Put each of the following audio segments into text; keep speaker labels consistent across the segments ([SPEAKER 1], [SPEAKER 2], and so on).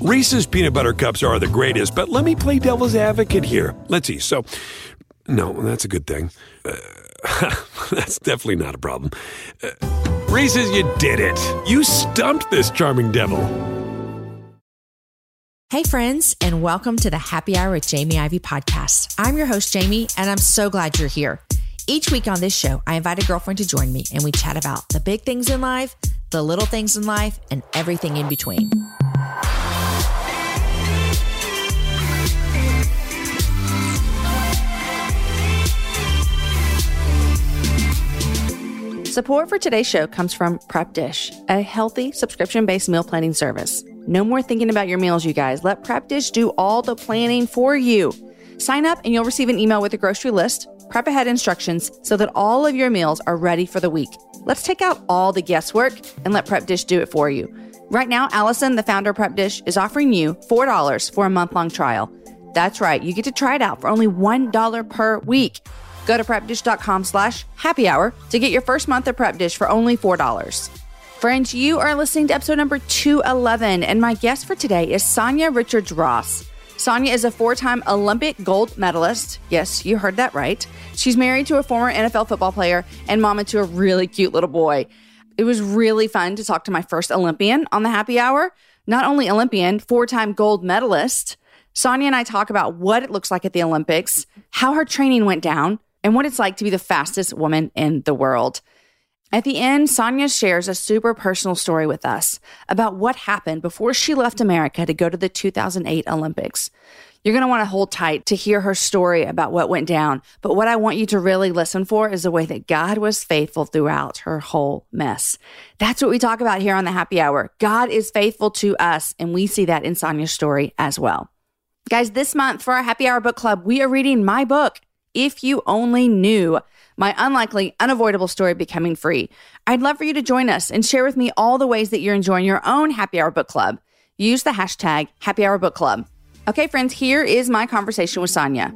[SPEAKER 1] Reese's peanut butter cups are the greatest, but let me play devil's advocate here. Let's see. So, no, that's a good thing. Uh, that's definitely not a problem. Uh, Reese's, you did it. You stumped this charming devil.
[SPEAKER 2] Hey, friends, and welcome to the Happy Hour with Jamie Ivey podcast. I'm your host, Jamie, and I'm so glad you're here. Each week on this show, I invite a girlfriend to join me and we chat about the big things in life, the little things in life, and everything in between.
[SPEAKER 3] Support for today's show comes from Prep Dish, a healthy subscription based meal planning service. No more thinking about your meals, you guys. Let Prep Dish do all the planning for you. Sign up and you'll receive an email with a grocery list, prep ahead instructions so that all of your meals are ready for the week. Let's take out all the guesswork and let Prep Dish do it for you. Right now, Allison, the founder of Prep Dish, is offering you $4 for a month long trial. That's right, you get to try it out for only $1 per week. Go to prepdish.com slash happy hour to get your first month of Prep Dish for only $4. Friends, you are listening to episode number 211, and my guest for today is Sanya Richards Ross. Sanya is a four time Olympic gold medalist. Yes, you heard that right. She's married to a former NFL football player and mama to a really cute little boy. It was really fun to talk to my first Olympian on the happy hour. Not only Olympian, four time gold medalist. Sanya and I talk about what it looks like at the Olympics, how her training went down, and what it's like to be the fastest woman in the world. At the end, Sanya shares a super personal story with us about what happened before she left America to go to the 2008 Olympics. You're going to want to hold tight to hear her story about what went down. But what I want you to really listen for is the way that God was faithful throughout her whole mess. That's what we talk about here on the happy hour. God is faithful to us, and we see that in Sanya's story as well. Guys, this month for our happy hour book club, we are reading my book, If You Only Knew my unlikely, unavoidable story becoming free. I'd love for you to join us and share with me all the ways that you're enjoying your own happy hour book club. Use the hashtag happy hour book club. Okay, friends, here is my conversation with Sanya.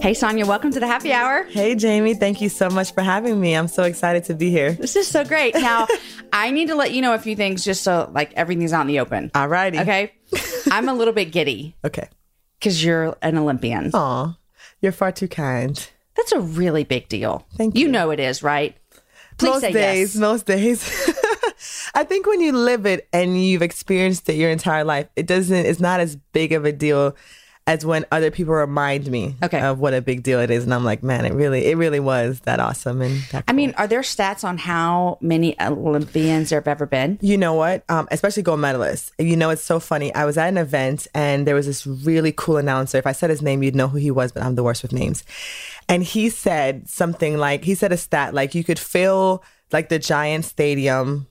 [SPEAKER 3] Hey, Sanya, welcome to the happy hour.
[SPEAKER 4] Hey, Jamie. Thank you so much for having me. I'm so excited to be here.
[SPEAKER 3] This is so great. Now, I need to let you know a few things just so like everything's out in the open.
[SPEAKER 4] All righty.
[SPEAKER 3] Okay. I'm a little bit giddy
[SPEAKER 4] Okay.
[SPEAKER 3] because you're an Olympian.
[SPEAKER 4] Aw, you're far too kind.
[SPEAKER 3] That's a really big deal.
[SPEAKER 4] Thank
[SPEAKER 3] You
[SPEAKER 4] you.
[SPEAKER 3] know it is, right? Please
[SPEAKER 4] most
[SPEAKER 3] say
[SPEAKER 4] days,
[SPEAKER 3] yes.
[SPEAKER 4] most days. I think when you live it and you've experienced it your entire life, it doesn't. It's not as big of a deal as when other people remind me
[SPEAKER 3] Okay.
[SPEAKER 4] of what a big deal it is, and I'm like, man, it really, it really was that awesome. And that
[SPEAKER 3] I mean, are there stats on how many Olympians there have ever been?
[SPEAKER 4] You know what? Um, especially gold medalists. You know, it's so funny. I was at an event and there was this really cool announcer. If I said his name, you'd know who he was, but I'm the worst with names. And he said something like, he said a stat like you could fill like the giant stadium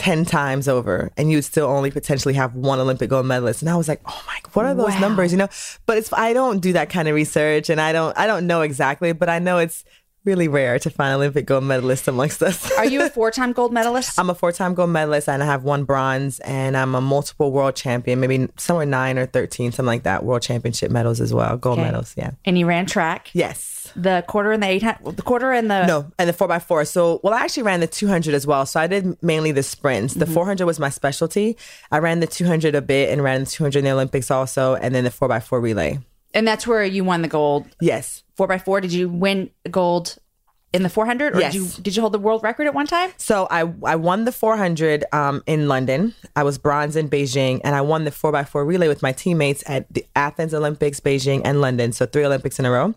[SPEAKER 4] 10 times over and you would still only potentially have one Olympic gold medalist. And I was like, oh my, what are those
[SPEAKER 3] Wow.
[SPEAKER 4] numbers? You know, but it's, I don't do that kind of research and I don't, I don't know exactly, but I know it's really rare to find Olympic gold medalists amongst us.
[SPEAKER 3] Are you a four time gold medalist?
[SPEAKER 4] I'm a four-time gold medalist, and I have one bronze, and I'm a multiple world champion. Maybe somewhere nine or thirteen, something like that. World championship medals as well, gold
[SPEAKER 3] Okay.
[SPEAKER 4] medals. Yeah.
[SPEAKER 3] and you ran track.
[SPEAKER 4] Yes.
[SPEAKER 3] The quarter and the eight hundred, the quarter and the
[SPEAKER 4] No, and the four by four. So, well, I actually ran the 200 as well. So I did mainly the sprints.
[SPEAKER 3] Mm-hmm.
[SPEAKER 4] The 400 was my specialty. I ran the 200 a bit and ran the 200 in the Olympics also, and then the four by four relay.
[SPEAKER 3] And that's where you won the gold.
[SPEAKER 4] Yes.
[SPEAKER 3] Four by four. Did you win gold in the four hundred, or
[SPEAKER 4] Yes.
[SPEAKER 3] did you did you hold the world record at one time?
[SPEAKER 4] So I I won the 400 um, in London. I was bronze in Beijing, and I won the 4x4 relay with my teammates at the Athens Olympics, Beijing, and London. So three Olympics in a row.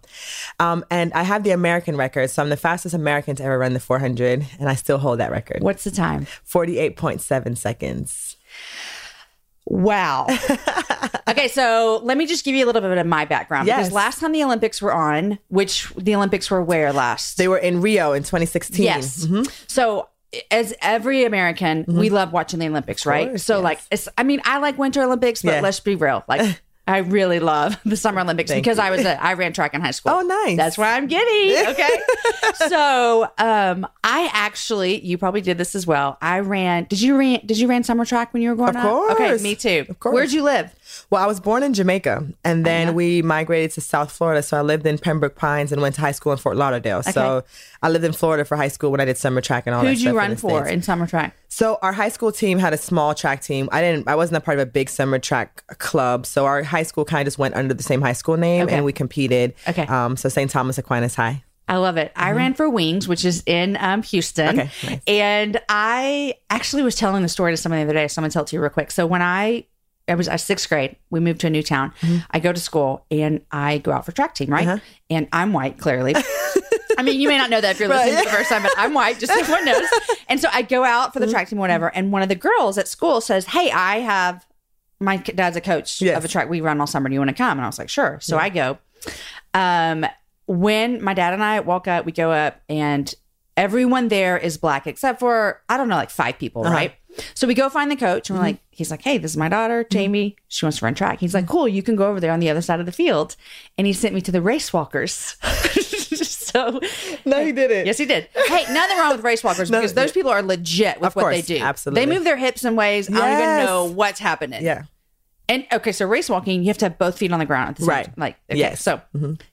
[SPEAKER 4] Um, and I have the American record, so I'm the fastest American to ever run the 400, and I still hold that record.
[SPEAKER 3] What's the time?
[SPEAKER 4] 48.7 seconds.
[SPEAKER 3] Wow. okay, so let me just give you a little bit of my background because
[SPEAKER 4] Yes.
[SPEAKER 3] last time the Olympics were on, which the Olympics were where last?
[SPEAKER 4] They were in Rio in 2016.
[SPEAKER 3] Yes. So as every American, we love watching the Olympics, right? so
[SPEAKER 4] yes.
[SPEAKER 3] like it's I mean, I like winter Olympics, but
[SPEAKER 4] Yeah.
[SPEAKER 3] let's be real. Like I really love the Summer Olympics
[SPEAKER 4] Thank
[SPEAKER 3] because
[SPEAKER 4] you.
[SPEAKER 3] I was a I ran track in high school.
[SPEAKER 4] Oh, nice.
[SPEAKER 3] That's why I'm giddy. Okay. so um I actually you probably did this as well. I ran did you ran did you ran summer track when you were growing
[SPEAKER 4] Of
[SPEAKER 3] up? Okay, me too.
[SPEAKER 4] Of course.
[SPEAKER 3] Where'd you live?
[SPEAKER 4] Well, I was born in Jamaica, and then
[SPEAKER 3] Uh-huh.
[SPEAKER 4] we migrated to South Florida. So I lived in Pembroke Pines and went to high school in Fort Lauderdale. So I lived in Florida for high school when I did summer track and all that
[SPEAKER 3] Who'd you run for
[SPEAKER 4] States.
[SPEAKER 3] in summer track?
[SPEAKER 4] So our high school team had a small track team. I didn't. I wasn't a part of a big summer track club. So our high school kind of just went under the same high school name,
[SPEAKER 3] Okay.
[SPEAKER 4] and we competed.
[SPEAKER 3] Okay.
[SPEAKER 4] Um. So St. Thomas Aquinas High.
[SPEAKER 3] I love it. I ran for Wings, which is in um, Houston.
[SPEAKER 4] Mm-hmm. Okay, nice.
[SPEAKER 3] And I actually was telling the story to someone the other day, so I'm going to tell it to you real quick. So when I, I was uh, sixth grade, we moved to a new town.
[SPEAKER 4] Mm-hmm.
[SPEAKER 3] I go to school and I go out for track team,
[SPEAKER 4] Uh-huh.
[SPEAKER 3] right? And I'm white, clearly. I mean, you may not know that if you're listening to the first time, but I'm white, just so everyone knows. And so I go out for the
[SPEAKER 4] Mm-hmm.
[SPEAKER 3] track team, whatever. And one of the girls at school says, Hey, I have my dad's a coach
[SPEAKER 4] Yes.
[SPEAKER 3] of a track we run all summer. Do you want to come? And I was like, Sure. So I go. Um, when my dad and I walk up, we go up, and everyone there is black except for I don't know, like five people, right? So we go find the coach, and we're mm-hmm. like, he's like, hey, this is my daughter, mm-hmm. Jamie. She wants to run track. He's like, mm-hmm. cool, you can go over there on the other side of the field, and he sent me to the race walkers. so
[SPEAKER 4] No, he did it.
[SPEAKER 3] Yes, he did. Hey, nothing wrong with race walkers
[SPEAKER 4] No,
[SPEAKER 3] because those people are legit with
[SPEAKER 4] Of
[SPEAKER 3] what they
[SPEAKER 4] course,
[SPEAKER 3] do.
[SPEAKER 4] absolutely.
[SPEAKER 3] They move their hips in ways I don't even
[SPEAKER 4] Yes.
[SPEAKER 3] know what's happening.
[SPEAKER 4] Yeah.
[SPEAKER 3] And okay, so race walking, you have to have both feet on the ground at the same
[SPEAKER 4] Right.
[SPEAKER 3] time. Like, okay,
[SPEAKER 4] Yes.
[SPEAKER 3] so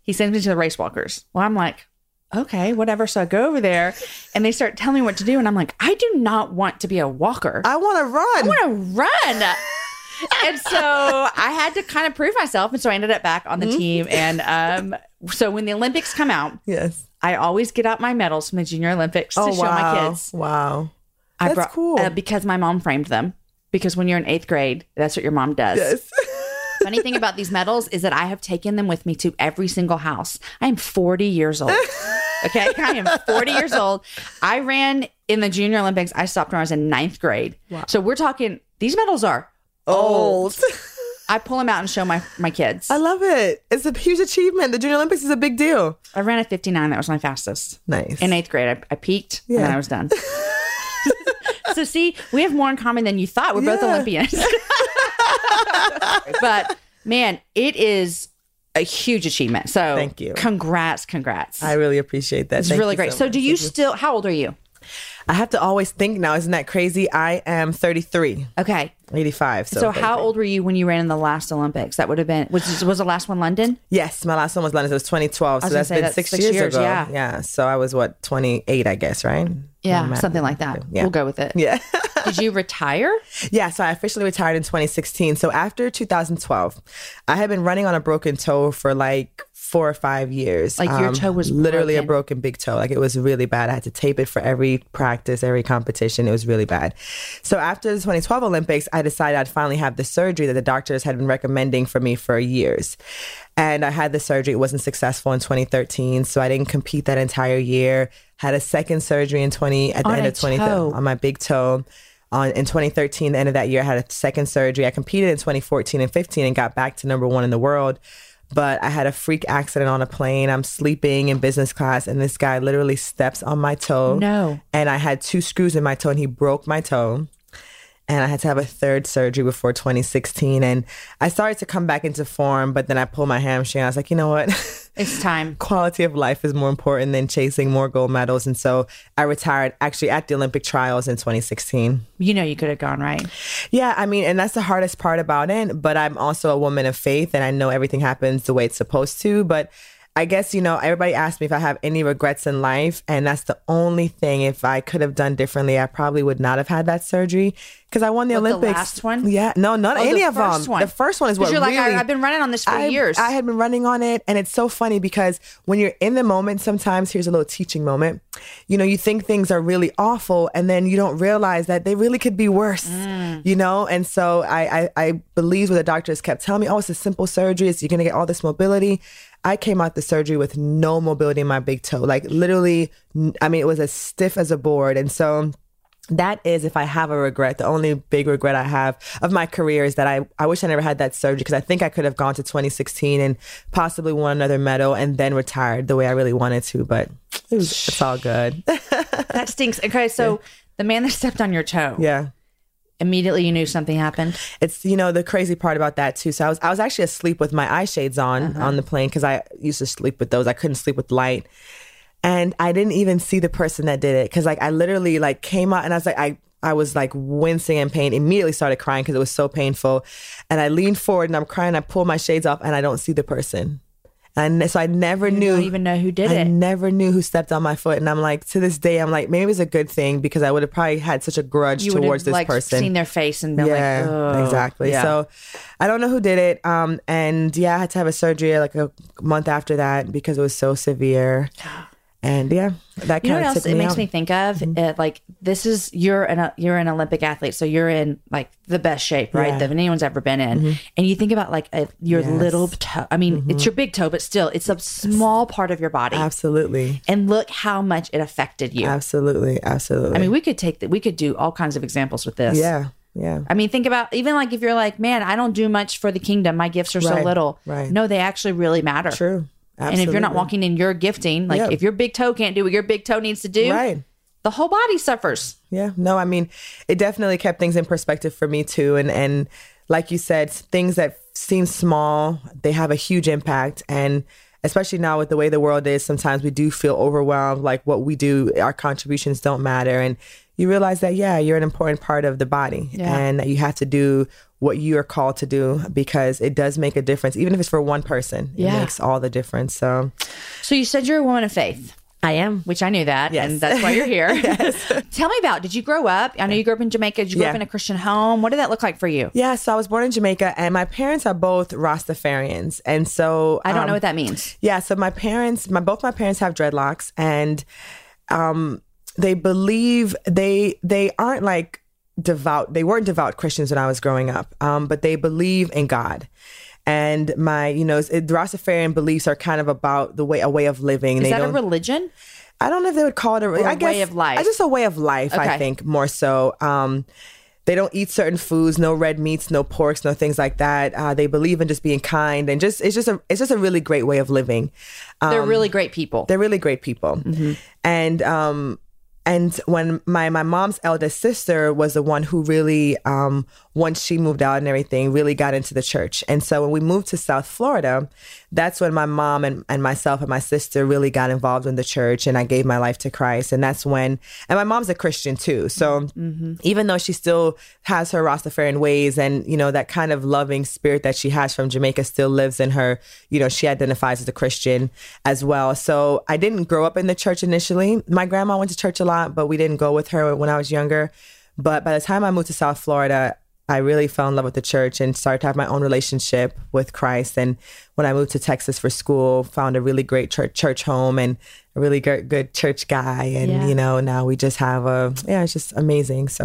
[SPEAKER 3] he sends me to the race walkers. Well, I'm like, okay, whatever. So I go over there and they start telling me what to do. And I'm like, I do not want to be a walker.
[SPEAKER 4] I want to run.
[SPEAKER 3] I want to run. and so I had to kind of prove myself. And so I ended up back on the
[SPEAKER 4] Mm-hmm.
[SPEAKER 3] team. And um, so when the Olympics come out,
[SPEAKER 4] yes.
[SPEAKER 3] I always get out my medals from the Junior Olympics
[SPEAKER 4] Oh
[SPEAKER 3] to show
[SPEAKER 4] wow.
[SPEAKER 3] my kids.
[SPEAKER 4] Wow.
[SPEAKER 3] I
[SPEAKER 4] That's
[SPEAKER 3] brought,
[SPEAKER 4] cool.
[SPEAKER 3] uh, because my mom framed them. Because when you're in eighth grade, that's what your mom does.
[SPEAKER 4] Yes.
[SPEAKER 3] Funny thing about these medals is that I have taken them with me to every single house. I am 40 years old. Okay. I am 40 years old. I ran in the Junior Olympics. I stopped when I was in ninth grade. So we're talking, these medals are old.
[SPEAKER 4] Old.
[SPEAKER 3] I pull them out and show my, my kids.
[SPEAKER 4] I love it. It's a huge achievement. The Junior Olympics is a big deal.
[SPEAKER 3] I ran at 59. That was my fastest.
[SPEAKER 4] Nice.
[SPEAKER 3] In eighth grade, I, I peaked and then I was done. so see, we have more in common than you thought. We're both Olympians. but man, it is a huge achievement. So
[SPEAKER 4] Thank you.
[SPEAKER 3] Congrats, congrats.
[SPEAKER 4] I really appreciate that.
[SPEAKER 3] it's
[SPEAKER 4] Thank
[SPEAKER 3] really great. So,
[SPEAKER 4] much.
[SPEAKER 3] do you
[SPEAKER 4] Thank
[SPEAKER 3] still? How old are you?
[SPEAKER 4] I have to always think now. Isn't that crazy? I am 33,
[SPEAKER 3] Okay.
[SPEAKER 4] 85. So,
[SPEAKER 3] So, how old were you when you ran in the last Olympics? That would have been was was the last one London?
[SPEAKER 4] Yes, my last one was London. So it was 2012.
[SPEAKER 3] I was
[SPEAKER 4] So
[SPEAKER 3] gonna
[SPEAKER 4] that's
[SPEAKER 3] say
[SPEAKER 4] been
[SPEAKER 3] that's
[SPEAKER 4] six,
[SPEAKER 3] six
[SPEAKER 4] years,
[SPEAKER 3] years,
[SPEAKER 4] ago.
[SPEAKER 3] yeah.
[SPEAKER 4] Yeah. So I was what 28, I guess, right?
[SPEAKER 3] Yeah, something like that.
[SPEAKER 4] Yeah.
[SPEAKER 3] We'll go with it.
[SPEAKER 4] Yeah.
[SPEAKER 3] Did you retire?
[SPEAKER 4] Yeah, so I officially retired in 2016. So after 2012, I had been running on a broken toe for like four or five years. Um,
[SPEAKER 3] Like your toe was
[SPEAKER 4] literally
[SPEAKER 3] broken?
[SPEAKER 4] a broken big toe. Like it was really bad. I had to tape it for every practice, every competition. It was really bad. So after the 2012 Olympics, I decided I'd finally have the surgery that the doctors had been recommending for me for years. And I had the surgery. It wasn't successful in 2013, so I didn't compete that entire year. Had a second surgery in 20 at the
[SPEAKER 3] On
[SPEAKER 4] end of
[SPEAKER 3] 2013
[SPEAKER 4] on my big toe. On in 2013, the end of that year, I had a second surgery. I competed in 2014 and 15 and got back to number one in the world. But I had a freak accident on a plane. I'm sleeping in business class, and this guy literally steps on my toe.
[SPEAKER 3] No.
[SPEAKER 4] And I had two screws in my toe, and he broke my toe and I had to have a third surgery before 2016. And I started to come back into form, but then I pulled my hamstring. I was like, you know what?
[SPEAKER 3] It's time.
[SPEAKER 4] Quality of life is more important than chasing more gold medals. And so I retired actually at the Olympic trials in 2016.
[SPEAKER 3] You know you could have gone right.
[SPEAKER 4] Yeah, I mean, and that's the hardest part about it. But I'm also a woman of faith and I know everything happens the way it's supposed to. But I guess, you know, everybody asked me if I have any regrets in life. And that's the only thing, if I could have done differently, I probably would not have had that surgery because I won the
[SPEAKER 3] What, the
[SPEAKER 4] Olympics.
[SPEAKER 3] last one?
[SPEAKER 4] Yeah, no, not
[SPEAKER 3] Oh, the
[SPEAKER 4] any of
[SPEAKER 3] first
[SPEAKER 4] them.
[SPEAKER 3] one.
[SPEAKER 4] The first one is what
[SPEAKER 3] you're like,
[SPEAKER 4] really.
[SPEAKER 3] I, I've been running on this for
[SPEAKER 4] I,
[SPEAKER 3] years.
[SPEAKER 4] I had been running on it, and it's so funny because when you're in the moment, sometimes here's a little teaching moment. You know, you think things are really awful, and then you don't realize that they really could be worse.
[SPEAKER 3] Mm.
[SPEAKER 4] You know, and so I, I I believe what the doctors kept telling me. Oh, it's a simple surgery. It's, you're gonna get all this mobility. I came out the surgery with no mobility in my big toe, like literally. I mean, it was as stiff as a board, and so that is if I have a regret. The only big regret I have of my career is that I, I wish I never had that surgery because I think I could have gone to 2016 and possibly won another medal and then retired the way I really wanted to. But it was, it's all good.
[SPEAKER 3] that stinks. Okay, so the man that stepped on your toe,
[SPEAKER 4] yeah.
[SPEAKER 3] Immediately you knew something happened.
[SPEAKER 4] It's you know the crazy part about that too. So I was I was actually asleep with my eye shades on
[SPEAKER 3] Uh-huh.
[SPEAKER 4] on the plane because I used to sleep with those. I couldn't sleep with light, and I didn't even see the person that did it because like I literally like came out and I was like I. I was like wincing in pain, immediately started crying because it was so painful. And I leaned forward and I'm crying. I pull my shades off and I don't see the person. And so I never knew.
[SPEAKER 3] don't even know who did
[SPEAKER 4] I
[SPEAKER 3] it.
[SPEAKER 4] I never knew who stepped on my foot. And I'm like, to this day, I'm like, maybe it was a good thing because I would have probably had such a grudge
[SPEAKER 3] You
[SPEAKER 4] towards this
[SPEAKER 3] like
[SPEAKER 4] person.
[SPEAKER 3] seen their face and been
[SPEAKER 4] yeah,
[SPEAKER 3] like, "Ugh."
[SPEAKER 4] exactly.
[SPEAKER 3] Yeah.
[SPEAKER 4] So I don't know who did it. Um, and yeah, I had to have a surgery like a month after that because it was so severe. And yeah, that
[SPEAKER 3] You know
[SPEAKER 4] kind
[SPEAKER 3] what
[SPEAKER 4] of
[SPEAKER 3] else it
[SPEAKER 4] me
[SPEAKER 3] makes
[SPEAKER 4] out.
[SPEAKER 3] me think of?
[SPEAKER 4] Mm-hmm.
[SPEAKER 3] It, like this is you're an you're an Olympic athlete, so you're in like the best shape, right?
[SPEAKER 4] Yeah. Mm-hmm.
[SPEAKER 3] That anyone's ever been in. And you think about like a, your
[SPEAKER 4] Yes. Mm-hmm.
[SPEAKER 3] little toe. I mean, it's your big toe, but still, it's a small part of your body.
[SPEAKER 4] Absolutely.
[SPEAKER 3] And look how much it affected you.
[SPEAKER 4] Absolutely. Absolutely.
[SPEAKER 3] I mean, we could take that. We could do all kinds of examples with this.
[SPEAKER 4] yeah. Yeah.
[SPEAKER 3] I mean, think about even like if you're like, man, I don't do much for the kingdom. My gifts are so little.
[SPEAKER 4] right.
[SPEAKER 3] No, they actually really matter.
[SPEAKER 4] True.
[SPEAKER 3] And if you're not
[SPEAKER 4] Absolutely.
[SPEAKER 3] walking in your gifting, like
[SPEAKER 4] Yeah.
[SPEAKER 3] if your big toe can't do what your big toe needs to do,
[SPEAKER 4] Right.
[SPEAKER 3] the whole body suffers.
[SPEAKER 4] Yeah, no, I mean, it definitely kept things in perspective for me too. And and like you said, things that seem small, they have a huge impact. And especially now with the way the world is, sometimes we do feel overwhelmed. Like what we do, our contributions don't matter. And you realize that yeah, you're an important part of the body,
[SPEAKER 3] Yeah.
[SPEAKER 4] and that you have to do what you are called to do because it does make a difference, even if it's for one person.
[SPEAKER 3] Yeah.
[SPEAKER 4] It makes all the difference. So
[SPEAKER 3] So you said you're a woman of faith.
[SPEAKER 4] I am.
[SPEAKER 3] which I knew that,
[SPEAKER 4] Yes.
[SPEAKER 3] and that's why you're here. Tell me about. Did you grow up? I know you grew up in Jamaica. Did you grow up in a Christian home? What did that look like for you?
[SPEAKER 4] Yeah, so I was born in Jamaica, and my parents are both Rastafarians, and so
[SPEAKER 3] I don't know
[SPEAKER 4] um,
[SPEAKER 3] what that means.
[SPEAKER 4] Yeah, so my parents, my both my parents have dreadlocks, and um, they believe they they aren't like devout. They weren't devout Christians when I was growing up, um, but they believe in God. And my, you know, it, the Rastafarian beliefs are kind of about the way a way of living.
[SPEAKER 3] Is
[SPEAKER 4] they
[SPEAKER 3] that a religion?
[SPEAKER 4] I don't know if they would call it a, I guess,
[SPEAKER 3] way of life?
[SPEAKER 4] I just a way of life.
[SPEAKER 3] Okay.
[SPEAKER 4] I think more so. Um, they don't eat certain foods, no red meats, no porks, no things like that. Uh, they believe in just being kind and just it's just a it's just a really great way of living.
[SPEAKER 3] They're really great people.
[SPEAKER 4] They're really great people.
[SPEAKER 3] Mm-hmm.
[SPEAKER 4] And um and when my my mom's eldest sister was the one who really um once she moved out and everything really got into the church. And so when we moved to South Florida, that's when my mom and, and myself and my sister really got involved in the church and I gave my life to Christ. And that's when and my mom's a Christian too. So even though she still has her Rastafarian ways and you know that kind of loving spirit that she has from Jamaica still lives in her, you know, she identifies as a Christian as well. So I didn't grow up in the church initially. My grandma went to church a lot, but we didn't go with her when I was younger. But by the time I moved to South Florida, I really fell in love with the church and started to have my own relationship with Christ. And when I moved to Texas for school, found a really great church church home and a really good good church guy. And
[SPEAKER 3] Yeah.
[SPEAKER 4] you know, now we just have a yeah, it's just amazing. So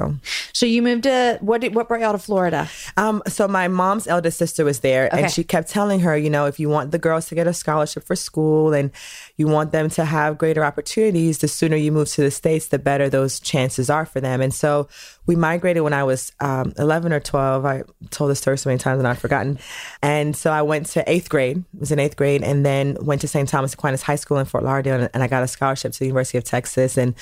[SPEAKER 3] so you moved to what? Did, what brought y'all to Florida?
[SPEAKER 4] um, so my mom's eldest sister was there,
[SPEAKER 3] Okay.
[SPEAKER 4] and she kept telling her, you know, if you want the girls to get a scholarship for school and you want them to have greater opportunities, the sooner you move to the states, the better those chances are for them. And so we migrated when I was um, 11 or 12. I told this story so many times and I've forgotten. And so I went to eighth grade, was in eighth grade, and then went to St. Thomas Aquinas High School in Fort Lauderdale, and, and I got a scholarship to the University of Texas. And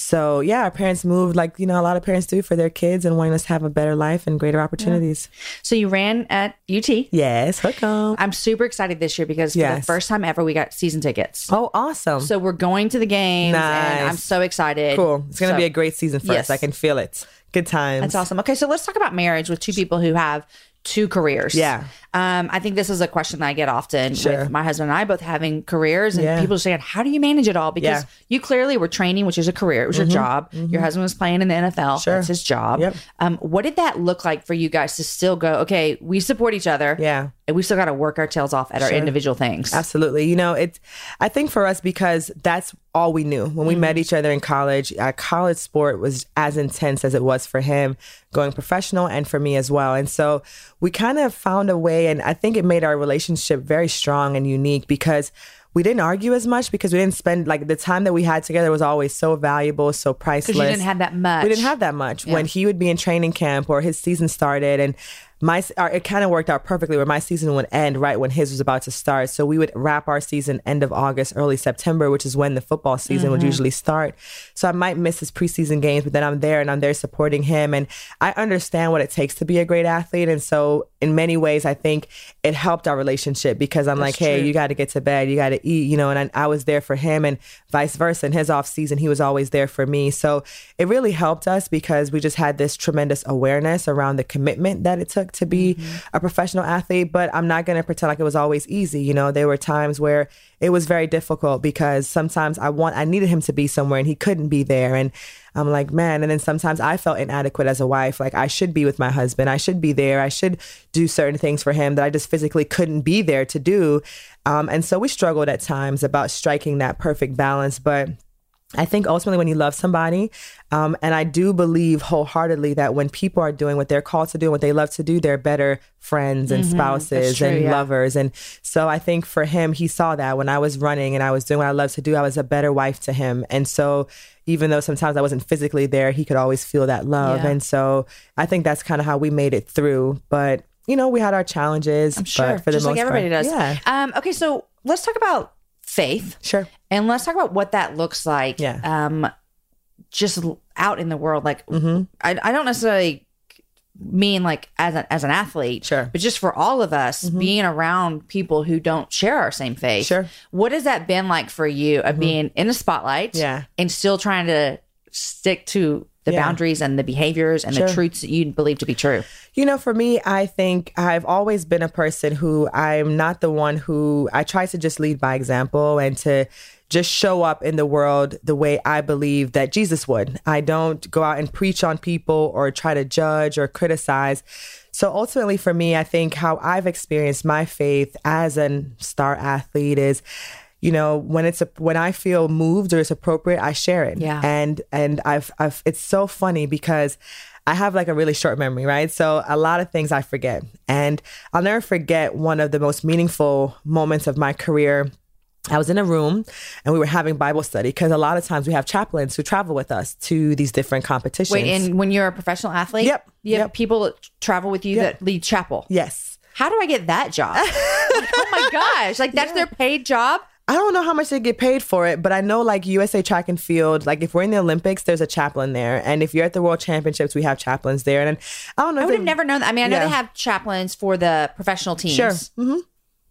[SPEAKER 4] so, yeah, our parents moved like, you know, a lot of parents do for their kids and wanting us to have a better life and greater opportunities.
[SPEAKER 3] So you ran at UT.
[SPEAKER 4] Yes, hook 'em.
[SPEAKER 3] I'm super excited this year because for the first time ever, we got season tickets.
[SPEAKER 4] Oh, awesome.
[SPEAKER 3] So we're going to the games, and
[SPEAKER 4] Nice.
[SPEAKER 3] I'm so excited.
[SPEAKER 4] cool. It's going to
[SPEAKER 3] So-
[SPEAKER 4] be a great season for
[SPEAKER 3] Yes.
[SPEAKER 4] us. I can feel it. Good times.
[SPEAKER 3] That's awesome. Okay, so let's talk about marriage with two people who have two careers.
[SPEAKER 4] Yeah.
[SPEAKER 3] Um, I think this is a question that I get often
[SPEAKER 4] Sure.
[SPEAKER 3] with my husband and I both having careers and
[SPEAKER 4] Yeah.
[SPEAKER 3] people saying, How do you manage it all? Because
[SPEAKER 4] Yeah. Mm-hmm.
[SPEAKER 3] you clearly were training, which is a career, it was your job. Your husband was playing in the NFL.
[SPEAKER 4] Sure.
[SPEAKER 3] That's his job.
[SPEAKER 4] Yep.
[SPEAKER 3] Um, what did that look like for you guys to still go, okay, we support each other.
[SPEAKER 4] Yeah.
[SPEAKER 3] And we still got to work our tails off at our individual things.
[SPEAKER 4] Absolutely. You know, it's, I think for us, because that's all we knew when we met
[SPEAKER 3] Mm-hmm.
[SPEAKER 4] each other in college, uh, college sport was as intense as it was for him going professional and for me as well. And so we kind of found a way, and I think it made our relationship very strong and unique because we didn't argue as much because we didn't spend like the time that we had together was always so valuable, so priceless.
[SPEAKER 3] Because you didn't have that much.
[SPEAKER 4] We didn't have that much when he would be in training camp or his season started and my it kind of worked out perfectly where my season would end right when his was about to start. So we would wrap our season end of august early september which is when the football season would mm-hmm. usually start. So i might miss his preseason games but then i'm there and i'm there supporting him and i understand what it takes to be a great athlete and so in many ways i think it helped our relationship because i'm like hey
[SPEAKER 3] true.
[SPEAKER 4] you got to get to bed you got to eat you know and I, I was there for him and vice versa. In his off season he was always there for me. So it really helped us because we just had this tremendous awareness around the commitment that it took took to be mm-hmm. a professional athlete, but I'm not going to pretend like it was always easy. You know, there were times where it was very difficult because sometimes I want I needed him to be somewhere and he couldn't be there and I'm like, man, and then sometimes I felt inadequate as a wife. Like I should be with my husband. I should be there. I should do certain things for him that I just physically couldn't be there to do. Um, and so we struggled at times about striking that perfect balance, but I think ultimately when you love somebody, um, and I do believe wholeheartedly that when people are doing what they're called to do, what they love to do, they're better friends and mm-hmm. spouses true, and yeah. lovers. And so I think for him, he saw that when I was running and I was doing what I love to do, I was a better wife to him. And so even though sometimes I wasn't physically there, he could always feel that love. Yeah. And so I think that's kind of how we made it through. But you know, we had our challenges.
[SPEAKER 3] I'm sure, for the just most like everybody part. does. Yeah. Um, okay, so let's talk about faith.
[SPEAKER 4] Sure.
[SPEAKER 3] And let's talk about what that looks like.
[SPEAKER 4] Yeah.
[SPEAKER 3] Um, just out in the world, like mm-hmm. I, I don't necessarily mean like as an as an athlete,
[SPEAKER 4] sure,
[SPEAKER 3] but just for all of us mm-hmm. being around people who don't share our same faith.
[SPEAKER 4] Sure.
[SPEAKER 3] What has that been like for you of mm-hmm. being in the spotlight?
[SPEAKER 4] Yeah.
[SPEAKER 3] And still trying to stick to the yeah. boundaries and the behaviors and sure. the truths that you believe to be true?
[SPEAKER 4] You know, for me, I think I've always been a person who I'm not the one who I try to just lead by example and to just show up in the world the way I believe that Jesus would. I don't go out and preach on people or try to judge or criticize. So ultimately, for me, I think how I've experienced my faith as a star athlete is you know when it's a, when i feel moved or it's appropriate i share it
[SPEAKER 3] yeah
[SPEAKER 4] and and i've i've it's so funny because I have like a really short memory, right? So a lot of things I forget. And I'll never forget one of the most meaningful moments of my career. I was in a room and we were having Bible study because a lot of times we have chaplains who travel with us to these different competitions.
[SPEAKER 3] Wait, and when you're a professional athlete,
[SPEAKER 4] yep,
[SPEAKER 3] you
[SPEAKER 4] yep.
[SPEAKER 3] people travel with you yep. that lead chapel.
[SPEAKER 4] Yes.
[SPEAKER 3] How do I get that job? oh my gosh, like that's yeah. their paid job?
[SPEAKER 4] I don't know how much they get paid for it, but I know like USA Track and Field, like if we're in the Olympics, there's a chaplain there, and if you're at the World Championships, we have chaplains there. And I don't know.
[SPEAKER 3] I would have never known that. I mean, I know yeah. they have chaplains for the professional teams.
[SPEAKER 4] Sure. Mm-hmm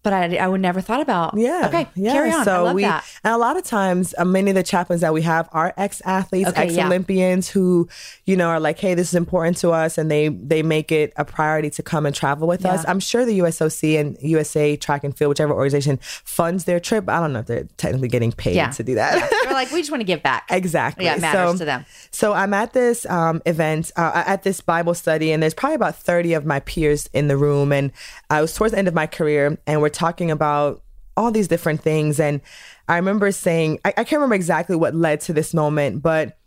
[SPEAKER 3] but I, I would never thought about.
[SPEAKER 4] Yeah.
[SPEAKER 3] Okay.
[SPEAKER 4] Yeah.
[SPEAKER 3] Carry on.
[SPEAKER 4] So
[SPEAKER 3] I love
[SPEAKER 4] we,
[SPEAKER 3] that.
[SPEAKER 4] And a lot of times, uh, many of the chaplains that we have are ex athletes, okay, ex Olympians yeah. who, you know, are like, hey, this is important to us. And they, they make it a priority to come and travel with yeah. us. I'm sure the USOC and USA Track and Field, whichever organization funds their trip. I don't know if they're technically getting paid yeah. to do that.
[SPEAKER 3] They're like, we just want to give back.
[SPEAKER 4] exactly.
[SPEAKER 3] Yeah, it matters
[SPEAKER 4] so,
[SPEAKER 3] to them.
[SPEAKER 4] So I'm at this um, event, uh, at this Bible study, and there's probably about 30 of my peers in the room. And I was towards the end of my career, and we're talking about all these different things. And I remember saying, I, I can't remember exactly what led to this moment, but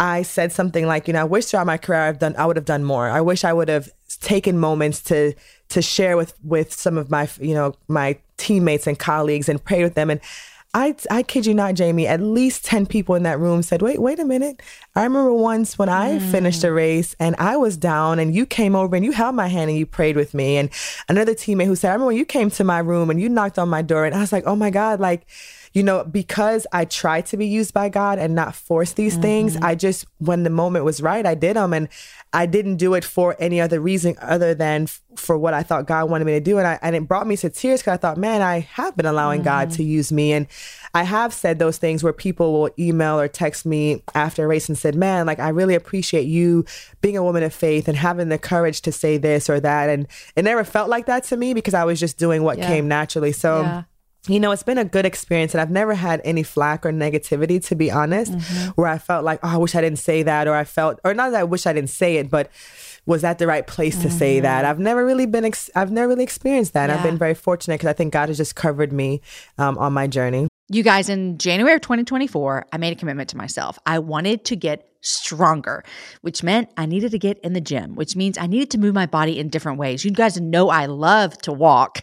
[SPEAKER 4] I said something like, you know, I wish throughout my career I've done, I would have done more. I wish I would have taken moments to to share with with some of my, you know, my teammates and colleagues and pray with them. And I, I kid you not, Jamie, at least 10 people in that room said, wait, wait a minute. I remember once when I mm. finished a race and I was down and you came over and you held my hand and you prayed with me. And another teammate who said, I remember when you came to my room and you knocked on my door and I was like, oh my God, like, you know, because I tried to be used by God and not force these mm-hmm. things, I just, when the moment was right, I did them. And I didn't do it for any other reason other than f- for what I thought God wanted me to do. And, I, and it brought me to tears because I thought, man, I have been allowing mm-hmm. God to use me. And I have said those things where people will email or text me after a race and said, man, like, I really appreciate you being a woman of faith and having the courage to say this or that. And it never felt like that to me because I was just doing what yeah. came naturally. So, yeah you know, it's been a good experience and I've never had any flack or negativity, to be honest, mm-hmm. where I felt like, oh, I wish I didn't say that, or I felt, or not that I wish I didn't say it, but was that the right place to mm-hmm. say that? Mm-hmm. I've never really been, ex- I've never really experienced that. Yeah. I've been very fortunate because I think God has just covered me um, on my journey.
[SPEAKER 3] You guys, in January of 2024, I made a commitment to myself. I wanted to get stronger, which meant I needed to get in the gym, which means I needed to move my body in different ways. You guys know I love to walk.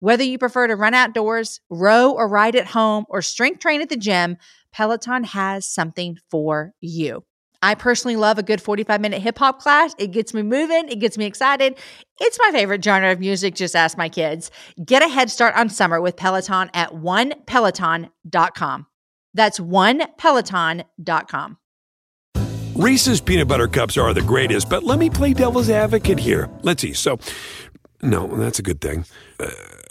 [SPEAKER 2] Whether you prefer to run outdoors, row or ride at home, or strength train at the gym, Peloton has something for you. I personally love a good 45 minute hip hop class. It gets me moving, it gets me excited. It's my favorite genre of music, just ask my kids. Get a head start on summer with Peloton at onepeloton.com. That's onepeloton.com.
[SPEAKER 1] Reese's peanut butter cups are the greatest, but let me play devil's advocate here. Let's see. So, no, that's a good thing. Uh,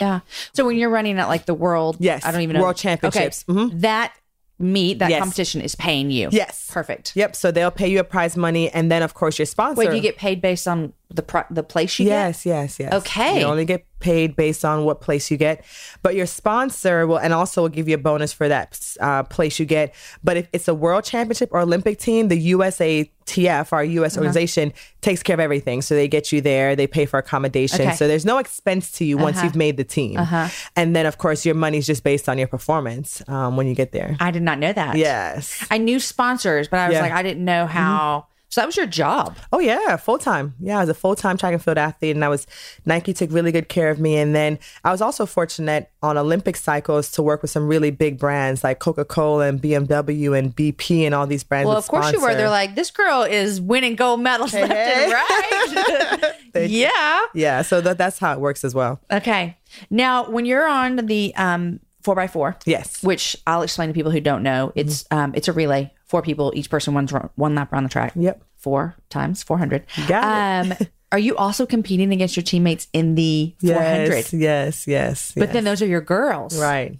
[SPEAKER 3] Yeah. So when you're running at like the world,
[SPEAKER 4] Yes,
[SPEAKER 3] I don't even know
[SPEAKER 4] World Championships.
[SPEAKER 3] Okay.
[SPEAKER 4] Mhm.
[SPEAKER 3] That meet, that
[SPEAKER 4] Yes.
[SPEAKER 3] competition is paying you.
[SPEAKER 4] Yes.
[SPEAKER 3] Perfect.
[SPEAKER 4] Yep. So they'll pay you a prize money, and then of course your sponsor.
[SPEAKER 3] Wait, do you get paid based on the pri- the place you get.
[SPEAKER 4] yes, yes, yes.
[SPEAKER 3] Okay.
[SPEAKER 4] You only get paid based on what place you get, but your sponsor will, and also will give you a bonus for that uh, place you get. But if it's a world championship or Olympic team, the USATF, our U.S.
[SPEAKER 3] Uh-huh.
[SPEAKER 4] organization, takes care of everything. So they get you there, they pay for accommodation.
[SPEAKER 3] Okay.
[SPEAKER 4] So there's no expense to you once
[SPEAKER 3] Uh-huh.
[SPEAKER 4] you've made the team.
[SPEAKER 3] Uh-huh.
[SPEAKER 4] And then, of course, your money's just based on your performance um, when you get there.
[SPEAKER 3] I did not know that.
[SPEAKER 4] yes.
[SPEAKER 3] I knew sponsors, but I was
[SPEAKER 4] Yeah. Mm-hmm.
[SPEAKER 3] like, I didn't know how. So that was your job.
[SPEAKER 4] Oh yeah, full time. Yeah, I was a full time track and field athlete, and I was Nike took really good care of me. And then I was also fortunate on Olympic cycles to work with some really big brands like Coca Cola and BMW and BP and all these brands.
[SPEAKER 3] Well, of course you were. They're like, this girl is winning gold medals left and right. Yeah.
[SPEAKER 4] yeah. So that that's how it works as well.
[SPEAKER 3] Okay. Now, when you're on the um, four x four,
[SPEAKER 4] Yes.
[SPEAKER 3] which I'll explain to people who don't know, it's um, it's a relay. Four people, each person runs one lap around the track.
[SPEAKER 4] Yep.
[SPEAKER 3] Four times four hundred.
[SPEAKER 4] got
[SPEAKER 3] Um, are you also competing against your teammates in the four hundred?
[SPEAKER 4] Yes. Yes. Yes.
[SPEAKER 3] But then those are your girls,
[SPEAKER 4] right.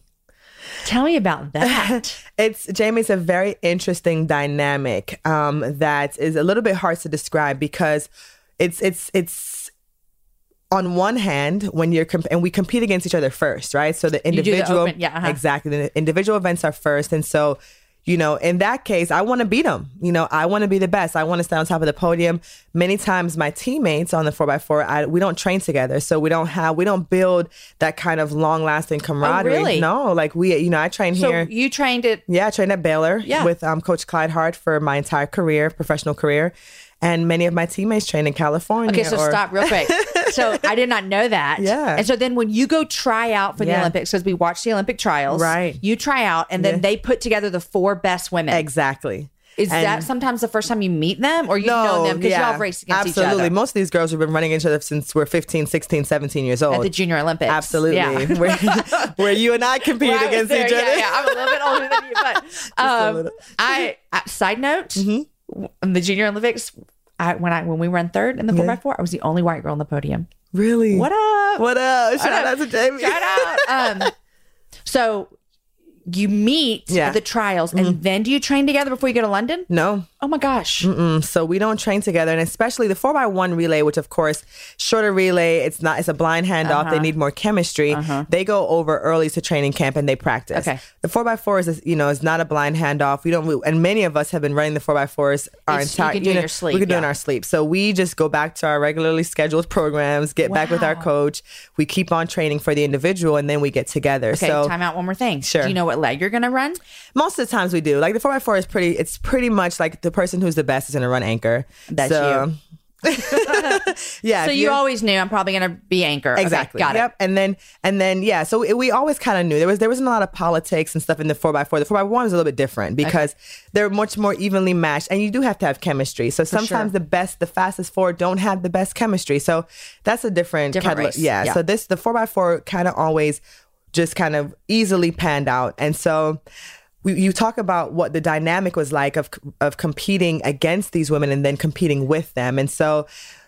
[SPEAKER 3] Tell me about that.
[SPEAKER 4] It's Jamie. It's a very interesting dynamic um, that is a little bit hard to describe because it's it's it's on one hand when you're comp- and we compete against each other first, right? So the
[SPEAKER 3] do the
[SPEAKER 4] individual,
[SPEAKER 3] open- yeah, uh-huh.
[SPEAKER 4] exactly. The individual events are first, and so you know, in that case, I want to beat them. You know, I want to be the best. I want to stand on top of the podium. Many times, my teammates on the four x four, we don't train together, so we don't have we don't build that kind of long lasting camaraderie.
[SPEAKER 3] Oh, really?
[SPEAKER 4] No, like we, you know, I train
[SPEAKER 3] so
[SPEAKER 4] here.
[SPEAKER 3] you trained at
[SPEAKER 4] Yeah, I trained at Baylor
[SPEAKER 3] Yeah.
[SPEAKER 4] with um, Coach Clyde Hart for my entire career, professional career. And many of my teammates train in California.
[SPEAKER 3] Okay, so
[SPEAKER 4] or-
[SPEAKER 3] stop real quick. so I did not know that.
[SPEAKER 4] Yeah.
[SPEAKER 3] And so then when you go try out for the Olympics, because we watch the Olympic trials,
[SPEAKER 4] Right.
[SPEAKER 3] You try out, and then
[SPEAKER 4] Yeah.
[SPEAKER 3] they put together the four best women.
[SPEAKER 4] Exactly.
[SPEAKER 3] Is
[SPEAKER 4] And-
[SPEAKER 3] that sometimes the first time you meet them, or you know them because y'all have raced against
[SPEAKER 4] absolutely.
[SPEAKER 3] each other Absolutely.
[SPEAKER 4] Most of these girls have been running each other since we're 15, 16, 17 years old.
[SPEAKER 3] at the Junior Olympics?
[SPEAKER 4] Absolutely.
[SPEAKER 3] Yeah.
[SPEAKER 4] Where, where you and I competed
[SPEAKER 3] Well,
[SPEAKER 4] against
[SPEAKER 3] there,
[SPEAKER 4] each
[SPEAKER 3] yeah,
[SPEAKER 4] other.
[SPEAKER 3] Yeah, I'm a little bit older than you, but um. I. Uh, side note:
[SPEAKER 4] Mm-hmm.
[SPEAKER 3] the Junior Olympics, I, when I when we run third in the four x four, I was the only white girl on the podium.
[SPEAKER 4] Really?
[SPEAKER 3] What up?
[SPEAKER 4] What up? Shout out to Jamie.
[SPEAKER 3] Shout out. Um, so you meet
[SPEAKER 4] Yeah.
[SPEAKER 3] the trials, and then do you train together before you go to London?
[SPEAKER 4] No,
[SPEAKER 3] Oh my gosh!
[SPEAKER 4] Mm, so we don't train together and especially the 4x1 relay which of course shorter relay it's not it's a blind handoff
[SPEAKER 3] Uh-huh.
[SPEAKER 4] they need more chemistry they go over early to training camp and they practice
[SPEAKER 3] Okay.
[SPEAKER 4] the 4x4 is you know is not a blind handoff we don't and many of us have been running the 4x4s our
[SPEAKER 3] It's- you
[SPEAKER 4] entire
[SPEAKER 3] do it in
[SPEAKER 4] know,
[SPEAKER 3] your sleep,
[SPEAKER 4] we can do it in our sleep so we just go back to our regularly scheduled programs get back with our coach we keep on training for the individual and then we get together
[SPEAKER 3] Okay,
[SPEAKER 4] so
[SPEAKER 3] time out. One more thing.
[SPEAKER 4] Sure.
[SPEAKER 3] Do you know what leg you're gonna run?
[SPEAKER 4] most of the times we do like the 4x4 is pretty it's pretty much like the person who's the best is to run anchor
[SPEAKER 3] That's
[SPEAKER 4] so,
[SPEAKER 3] you.
[SPEAKER 4] yeah.
[SPEAKER 3] So you always knew I'm probably going to be anchor. Okay,
[SPEAKER 4] Exactly.
[SPEAKER 3] got
[SPEAKER 4] yep.
[SPEAKER 3] it.
[SPEAKER 4] And then and then yeah. So it, we always kind of knew there was there wasn't a lot of politics and stuff in the four x four. The four x one is a little bit different because they're much more evenly matched, and you do have to have chemistry. So sometimes the best, the fastest four don't have the best chemistry. So that's a different,
[SPEAKER 3] Different.
[SPEAKER 4] Yeah,
[SPEAKER 3] Yeah.
[SPEAKER 4] So this the four x four kind of always just kind of easily panned out, and so. We, you talk about what the dynamic was like of of competing against these women and then competing with them, and so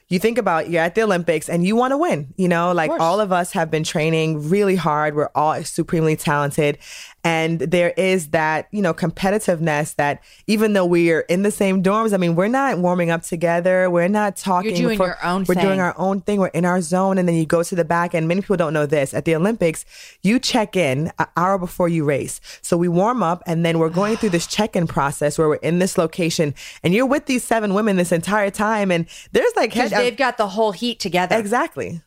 [SPEAKER 4] you think about you're at the Olympics and you want to win. You know, like all of us have been training really hard. We're all supremely talented. And there is that, you know, competitiveness that even though we're in the same dorms, I mean, we're not warming up together. We're not talking.
[SPEAKER 3] doing
[SPEAKER 4] before-
[SPEAKER 3] your own
[SPEAKER 4] We're
[SPEAKER 3] thing.
[SPEAKER 4] doing our own thing. We're in our zone. And then you go to the back. And many people don't know this. At the Olympics, you check in an hour before you race. So we warm up and then we're going through this check in process where we're in this location and you're with these seven women this entire time. And there's like head-
[SPEAKER 3] they've got the whole heat together.
[SPEAKER 4] Exactly.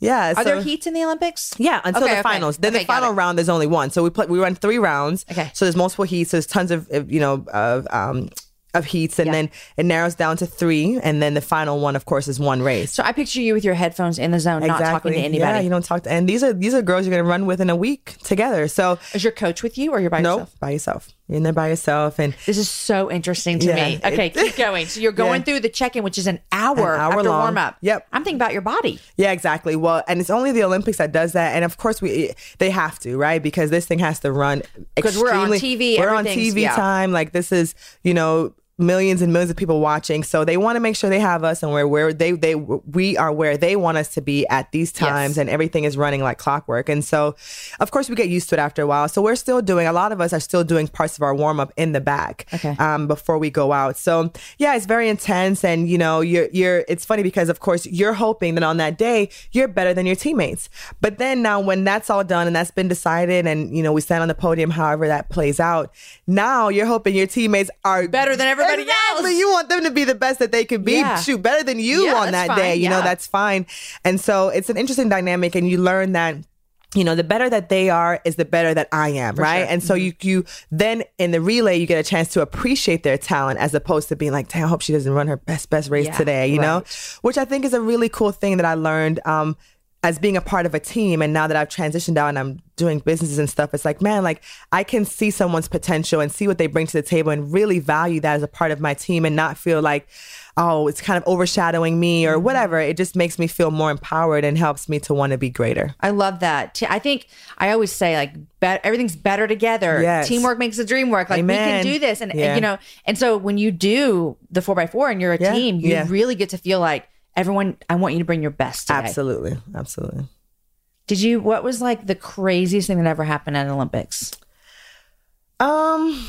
[SPEAKER 4] Yeah.
[SPEAKER 3] Are
[SPEAKER 4] so,
[SPEAKER 3] there heats in the Olympics?
[SPEAKER 4] Yeah, until
[SPEAKER 3] Okay,
[SPEAKER 4] the
[SPEAKER 3] okay.
[SPEAKER 4] finals. Then
[SPEAKER 3] Okay,
[SPEAKER 4] the final round, there's only one. So we play. We run three rounds.
[SPEAKER 3] Okay.
[SPEAKER 4] So there's multiple heats. There's tons of of, you know of um of heats, and
[SPEAKER 3] Yeah.
[SPEAKER 4] then it narrows down to three, and then the final one, of course, is one race.
[SPEAKER 3] So I picture you with your headphones in the zone, not talking to anybody.
[SPEAKER 4] Yeah, you don't talk to. And these are these are girls you're gonna run with in a week together. So
[SPEAKER 3] Is your coach with you or you're by
[SPEAKER 4] no,
[SPEAKER 3] yourself?
[SPEAKER 4] by yourself. You're in there by yourself, and
[SPEAKER 3] This is so interesting to
[SPEAKER 4] Yeah,
[SPEAKER 3] me. Okay,
[SPEAKER 4] it-
[SPEAKER 3] keep going. So you're going
[SPEAKER 4] Yeah.
[SPEAKER 3] through the check-in, which is an hour,
[SPEAKER 4] An hour
[SPEAKER 3] after
[SPEAKER 4] long.
[SPEAKER 3] warm up.
[SPEAKER 4] Yep.
[SPEAKER 3] I'm thinking about your body.
[SPEAKER 4] Yeah, exactly. Well, and it's only the Olympics that does that, and of course we they have to, right? Because this thing has to run
[SPEAKER 3] because we're on TV,
[SPEAKER 4] We're on TV
[SPEAKER 3] yeah.
[SPEAKER 4] time. Like this is, you know. Millions and millions of people watching, so they want to make sure they have us, and we're where they they we are where they want us to be at these times, and everything is running like clockwork. And so, of course, we get used to it after a while. So we're still doing. A lot of us are still doing parts of our warm up in the back,
[SPEAKER 3] Okay.
[SPEAKER 4] um, before we go out. So yeah, it's very intense, and you know, you're you're. It's funny because of course you're hoping that on that day you're better than your teammates. But then now when that's all done and that's been decided, and you know we stand on the podium, however that plays out, now you're hoping your teammates are
[SPEAKER 3] Better than everybody
[SPEAKER 4] Exactly.
[SPEAKER 3] else.
[SPEAKER 4] You want them to be the best that they could be.
[SPEAKER 3] Yeah.
[SPEAKER 4] Shoot, better than you
[SPEAKER 3] Yeah,
[SPEAKER 4] on that day.
[SPEAKER 3] fine.
[SPEAKER 4] You know, that's fine. And so it's an interesting dynamic, and you learn that you know the better that they are is the better that i am right and
[SPEAKER 3] Mm-hmm.
[SPEAKER 4] so you you then in the relay you get a chance to appreciate their talent as opposed to being like damn i hope she doesn't run her best best race
[SPEAKER 3] Yeah,
[SPEAKER 4] today you know which i think is a really cool thing that i learned um as being a part of a team and now that I've transitioned out and I'm doing businesses and stuff, it's like, man, like I can see someone's potential and see what they bring to the table and really value that as a part of my team and not feel like, oh, it's kind of overshadowing me
[SPEAKER 3] Mm-hmm.
[SPEAKER 4] or whatever. It just makes me feel more empowered and helps me to want to be greater.
[SPEAKER 3] I love that. I think I always say like bet everything's better together.
[SPEAKER 4] Yes.
[SPEAKER 3] Teamwork makes the dream work. Like we can do this, and, and, you know. And so when you do the four x four and you're a
[SPEAKER 4] Yeah.
[SPEAKER 3] team, you
[SPEAKER 4] Yeah.
[SPEAKER 3] really get to feel like everyone. I want you to bring your best. Today.
[SPEAKER 4] Absolutely. Absolutely.
[SPEAKER 3] Did you? What was like the craziest thing that ever happened at Olympics?
[SPEAKER 4] Um,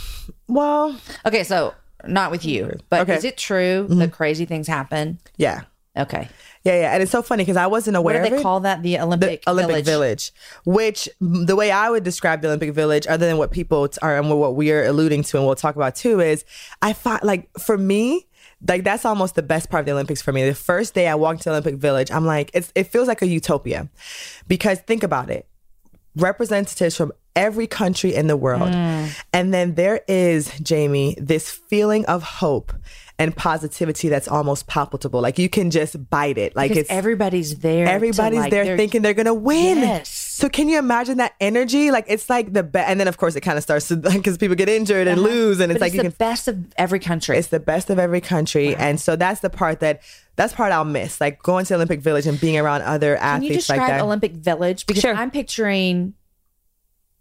[SPEAKER 4] well,
[SPEAKER 3] Okay, so not with you, but
[SPEAKER 4] Okay.
[SPEAKER 3] is it true that crazy things happen?
[SPEAKER 4] yeah.
[SPEAKER 3] Okay.
[SPEAKER 4] Yeah, yeah. And it's so funny because I wasn't
[SPEAKER 3] What
[SPEAKER 4] aware
[SPEAKER 3] do
[SPEAKER 4] of
[SPEAKER 3] they
[SPEAKER 4] it.
[SPEAKER 3] call that? The Olympic
[SPEAKER 4] the Olympic
[SPEAKER 3] Village.
[SPEAKER 4] Village. which the way I would describe the Olympic Village, other than what people are and what we are alluding to, and we'll talk about too, is I thought like for me. Like that's almost the best part of the Olympics for me. The first day I walked to Olympic Village, I'm like, it's it feels like a utopia, because think about it, representatives from every country in the world, mm. and then there is Jamie this feeling of hope and positivity that's almost palpable. Like you can just bite it. Like
[SPEAKER 3] Because
[SPEAKER 4] it's
[SPEAKER 3] everybody's there.
[SPEAKER 4] Everybody's
[SPEAKER 3] like,
[SPEAKER 4] there
[SPEAKER 3] they're-
[SPEAKER 4] thinking they're gonna win.
[SPEAKER 3] Yes.
[SPEAKER 4] So can you imagine that energy? Like it's like the best. And then of course it kind of starts to because people get injured and lose, and it's
[SPEAKER 3] Uh-huh. But
[SPEAKER 4] like
[SPEAKER 3] it's the
[SPEAKER 4] can.
[SPEAKER 3] best of every country.
[SPEAKER 4] It's the best of every country, and so that's the part that that's part I'll miss. Like going to the Olympic Village and being around other athletes.
[SPEAKER 3] Can you describe
[SPEAKER 4] like.
[SPEAKER 3] Olympic Village? Because
[SPEAKER 4] Sure.
[SPEAKER 3] I'm picturing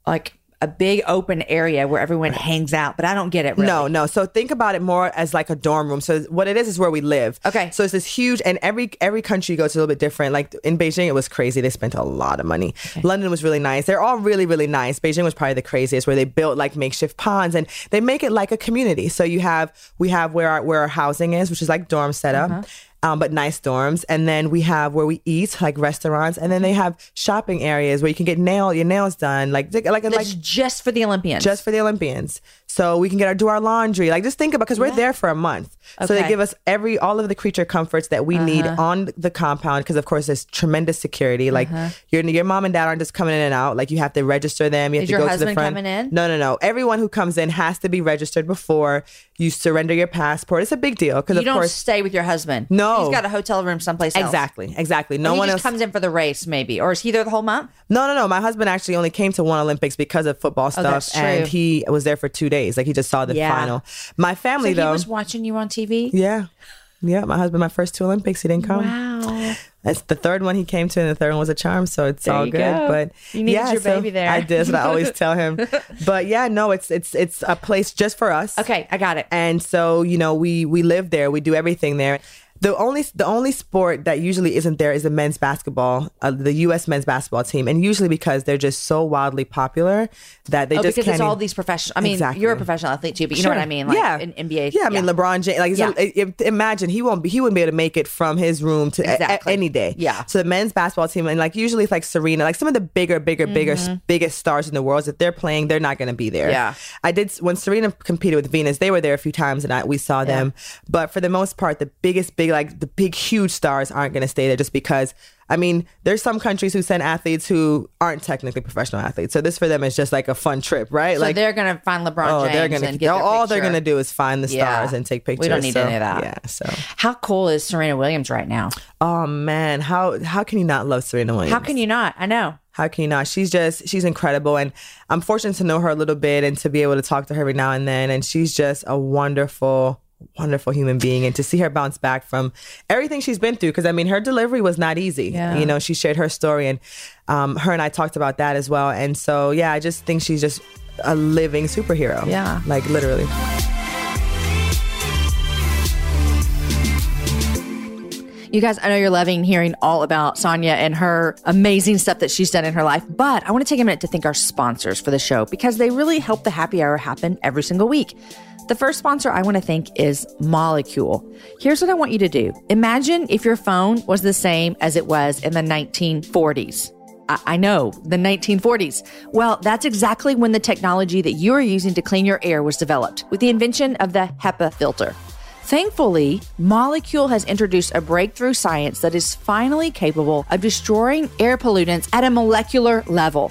[SPEAKER 3] like a big open area where everyone hangs out, but I don't get it. Really.
[SPEAKER 4] No, no. So think about it more as like a dorm room. So what it is is where we live.
[SPEAKER 3] Okay.
[SPEAKER 4] So it's this huge, and every every country you go to is a little bit different. Like in Beijing, it was crazy. They spent a lot of money. London was really nice. They're all really really nice. Beijing was probably the craziest, where they built like makeshift ponds and they make it like a community. So you have we have where our where our housing is, which is like dorm setup. Uh-huh. Um, but nice dorms, and then we have where we eat, like restaurants, and then they have shopping areas where you can get nail your nails done, like like like
[SPEAKER 3] just for the Olympians.
[SPEAKER 4] just for the Olympians. So we can get our do our laundry. Like just think about because we're there for a month. So they give us every all of the creature comforts that we need
[SPEAKER 3] Uh-huh.
[SPEAKER 4] on the compound because of course there's tremendous security. Like your your mom and dad aren't just coming in and out. Like you have to register them. You have
[SPEAKER 3] Is
[SPEAKER 4] to
[SPEAKER 3] your
[SPEAKER 4] go to the
[SPEAKER 3] husband
[SPEAKER 4] front.
[SPEAKER 3] coming in?
[SPEAKER 4] No, no, no. Everyone who comes in has to be registered before you surrender your passport. It's a big deal because
[SPEAKER 3] You
[SPEAKER 4] of
[SPEAKER 3] don't
[SPEAKER 4] course
[SPEAKER 3] stay with your husband.
[SPEAKER 4] No.
[SPEAKER 3] he's got a hotel room someplace else.
[SPEAKER 4] exactly, exactly. No one
[SPEAKER 3] just
[SPEAKER 4] else
[SPEAKER 3] comes in for the race, maybe, or is he there the whole month?
[SPEAKER 4] No, no, no. My husband actually only came to one Olympics because of football stuff,
[SPEAKER 3] Oh, that's true.
[SPEAKER 4] and he was there for two days. Like he just saw the
[SPEAKER 3] Yeah.
[SPEAKER 4] final. My
[SPEAKER 3] So
[SPEAKER 4] family,
[SPEAKER 3] he
[SPEAKER 4] though,
[SPEAKER 3] was watching you on TV.
[SPEAKER 4] yeah, yeah. My husband, my first two Olympics, he didn't come.
[SPEAKER 3] Wow.
[SPEAKER 4] That's the third one he came to, and the third one was a charm. So it's
[SPEAKER 3] There
[SPEAKER 4] all good.
[SPEAKER 3] go.
[SPEAKER 4] But
[SPEAKER 3] You needed
[SPEAKER 4] yeah,
[SPEAKER 3] your
[SPEAKER 4] so
[SPEAKER 3] baby there.
[SPEAKER 4] I did. That's what I always tell him. But yeah, no, it's it's it's a place just for us.
[SPEAKER 3] Okay, I got it.
[SPEAKER 4] And so, you know, we we live there. We do everything there. The only the only sport that usually isn't there is the men's basketball, uh, the U.S. men's basketball team, and usually because they're just so wildly popular that they
[SPEAKER 3] Oh,
[SPEAKER 4] just
[SPEAKER 3] because
[SPEAKER 4] can't.
[SPEAKER 3] it's all these professional. I mean,
[SPEAKER 4] Exactly.
[SPEAKER 3] you're a professional athlete too, but you know what I mean. Like
[SPEAKER 4] yeah,
[SPEAKER 3] in NBA.
[SPEAKER 4] Yeah, I mean LeBron James. Like,
[SPEAKER 3] Yeah.
[SPEAKER 4] i- imagine he won't be. He wouldn't be able to make it from his room to a- a- any day.
[SPEAKER 3] Yeah.
[SPEAKER 4] So the men's basketball team, and like usually it's like Serena, like some of the bigger, bigger, bigger, biggest stars in the world. If they're playing, they're not going to be there.
[SPEAKER 3] Mm-hmm. Yeah.
[SPEAKER 4] I did when Serena competed with Venus. They were there a few times, and I, we saw them. But for the most part, the biggest, big, like the big, huge stars aren't going to stay there just because. I mean, there's some countries who send athletes who aren't technically professional athletes. So this for them is just like a fun trip, right?
[SPEAKER 3] So
[SPEAKER 4] like
[SPEAKER 3] they're gonna find LeBron
[SPEAKER 4] Oh,
[SPEAKER 3] James
[SPEAKER 4] they're gonna
[SPEAKER 3] and get
[SPEAKER 4] all, they're gonna do is find the
[SPEAKER 3] Yeah.
[SPEAKER 4] stars and take pictures.
[SPEAKER 3] We don't need
[SPEAKER 4] so,
[SPEAKER 3] any of that.
[SPEAKER 4] Yeah. So,
[SPEAKER 3] How cool is Serena Williams right now?
[SPEAKER 4] oh man, how how can you not love Serena Williams?
[SPEAKER 3] How can you not? I know.
[SPEAKER 4] How can you not? She's just she's incredible, and I'm fortunate to know her a little bit and to be able to talk to her every now and then. And she's just a wonderful. Wonderful human being, and to see her bounce back from everything she's been through. Because I mean, her delivery was not easy.
[SPEAKER 3] Yeah.
[SPEAKER 4] You know, she shared her story, and um, her and I talked about that as well. And so, yeah, I just think she's just a living superhero.
[SPEAKER 3] Yeah.
[SPEAKER 4] like literally.
[SPEAKER 3] You guys, I know you're loving hearing all about Sanya and her amazing stuff that she's done in her life, but I want to take a minute to thank our sponsors for the show because they really help the happy hour happen every single week. The first sponsor I want to thank is Molekule. Here's what I want you to do Imagine if your phone was the same as it was in the 1940s. I know, the 1940s. Well, that's exactly when the technology that you are using to clean your air was developed with the invention of the HEPA filter. Thankfully, Molekule has introduced a breakthrough science that is finally capable of destroying air pollutants at a molecular level.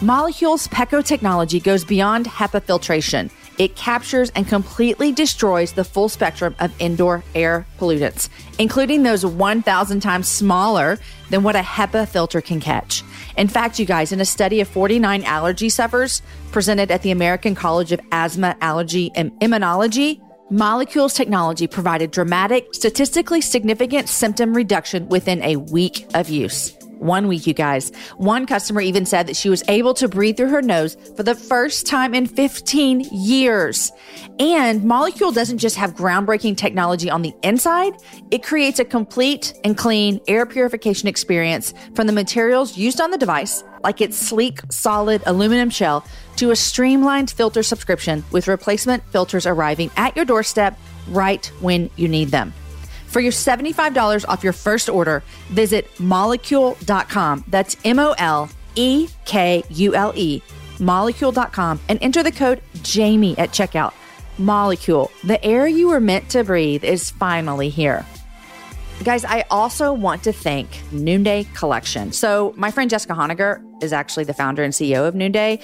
[SPEAKER 3] Molekule's PECO technology goes beyond HEPA filtration. It captures and completely destroys the full spectrum of indoor air pollutants, including those 1,000 times smaller than what a HEPA filter can catch. In fact, you guys, in a study of 49 allergy sufferers presented at the American College of Asthma, Allergy, and Immunology, Molekule's technology provided dramatic, statistically significant symptom reduction within a week of use. One week, you guys. One customer even said that she was able to breathe through her nose for the first time in 15 years. And Molekule doesn't just have groundbreaking technology on the inside, it creates a complete and clean air purification experience from the materials used on the device, like its sleek, solid aluminum shell, to a streamlined filter subscription with replacement filters arriving at your doorstep right when you need them. For your $75 off your first order, visit molekule.com. That's M O L E K U L E, molekule.com, and enter the code JAMIE at checkout. Molekule, the air you were meant to breathe is finally here. Guys, I also want to thank Noonday Collection. So, my friend Jessica Honegger is actually the founder and CEO of Noonday.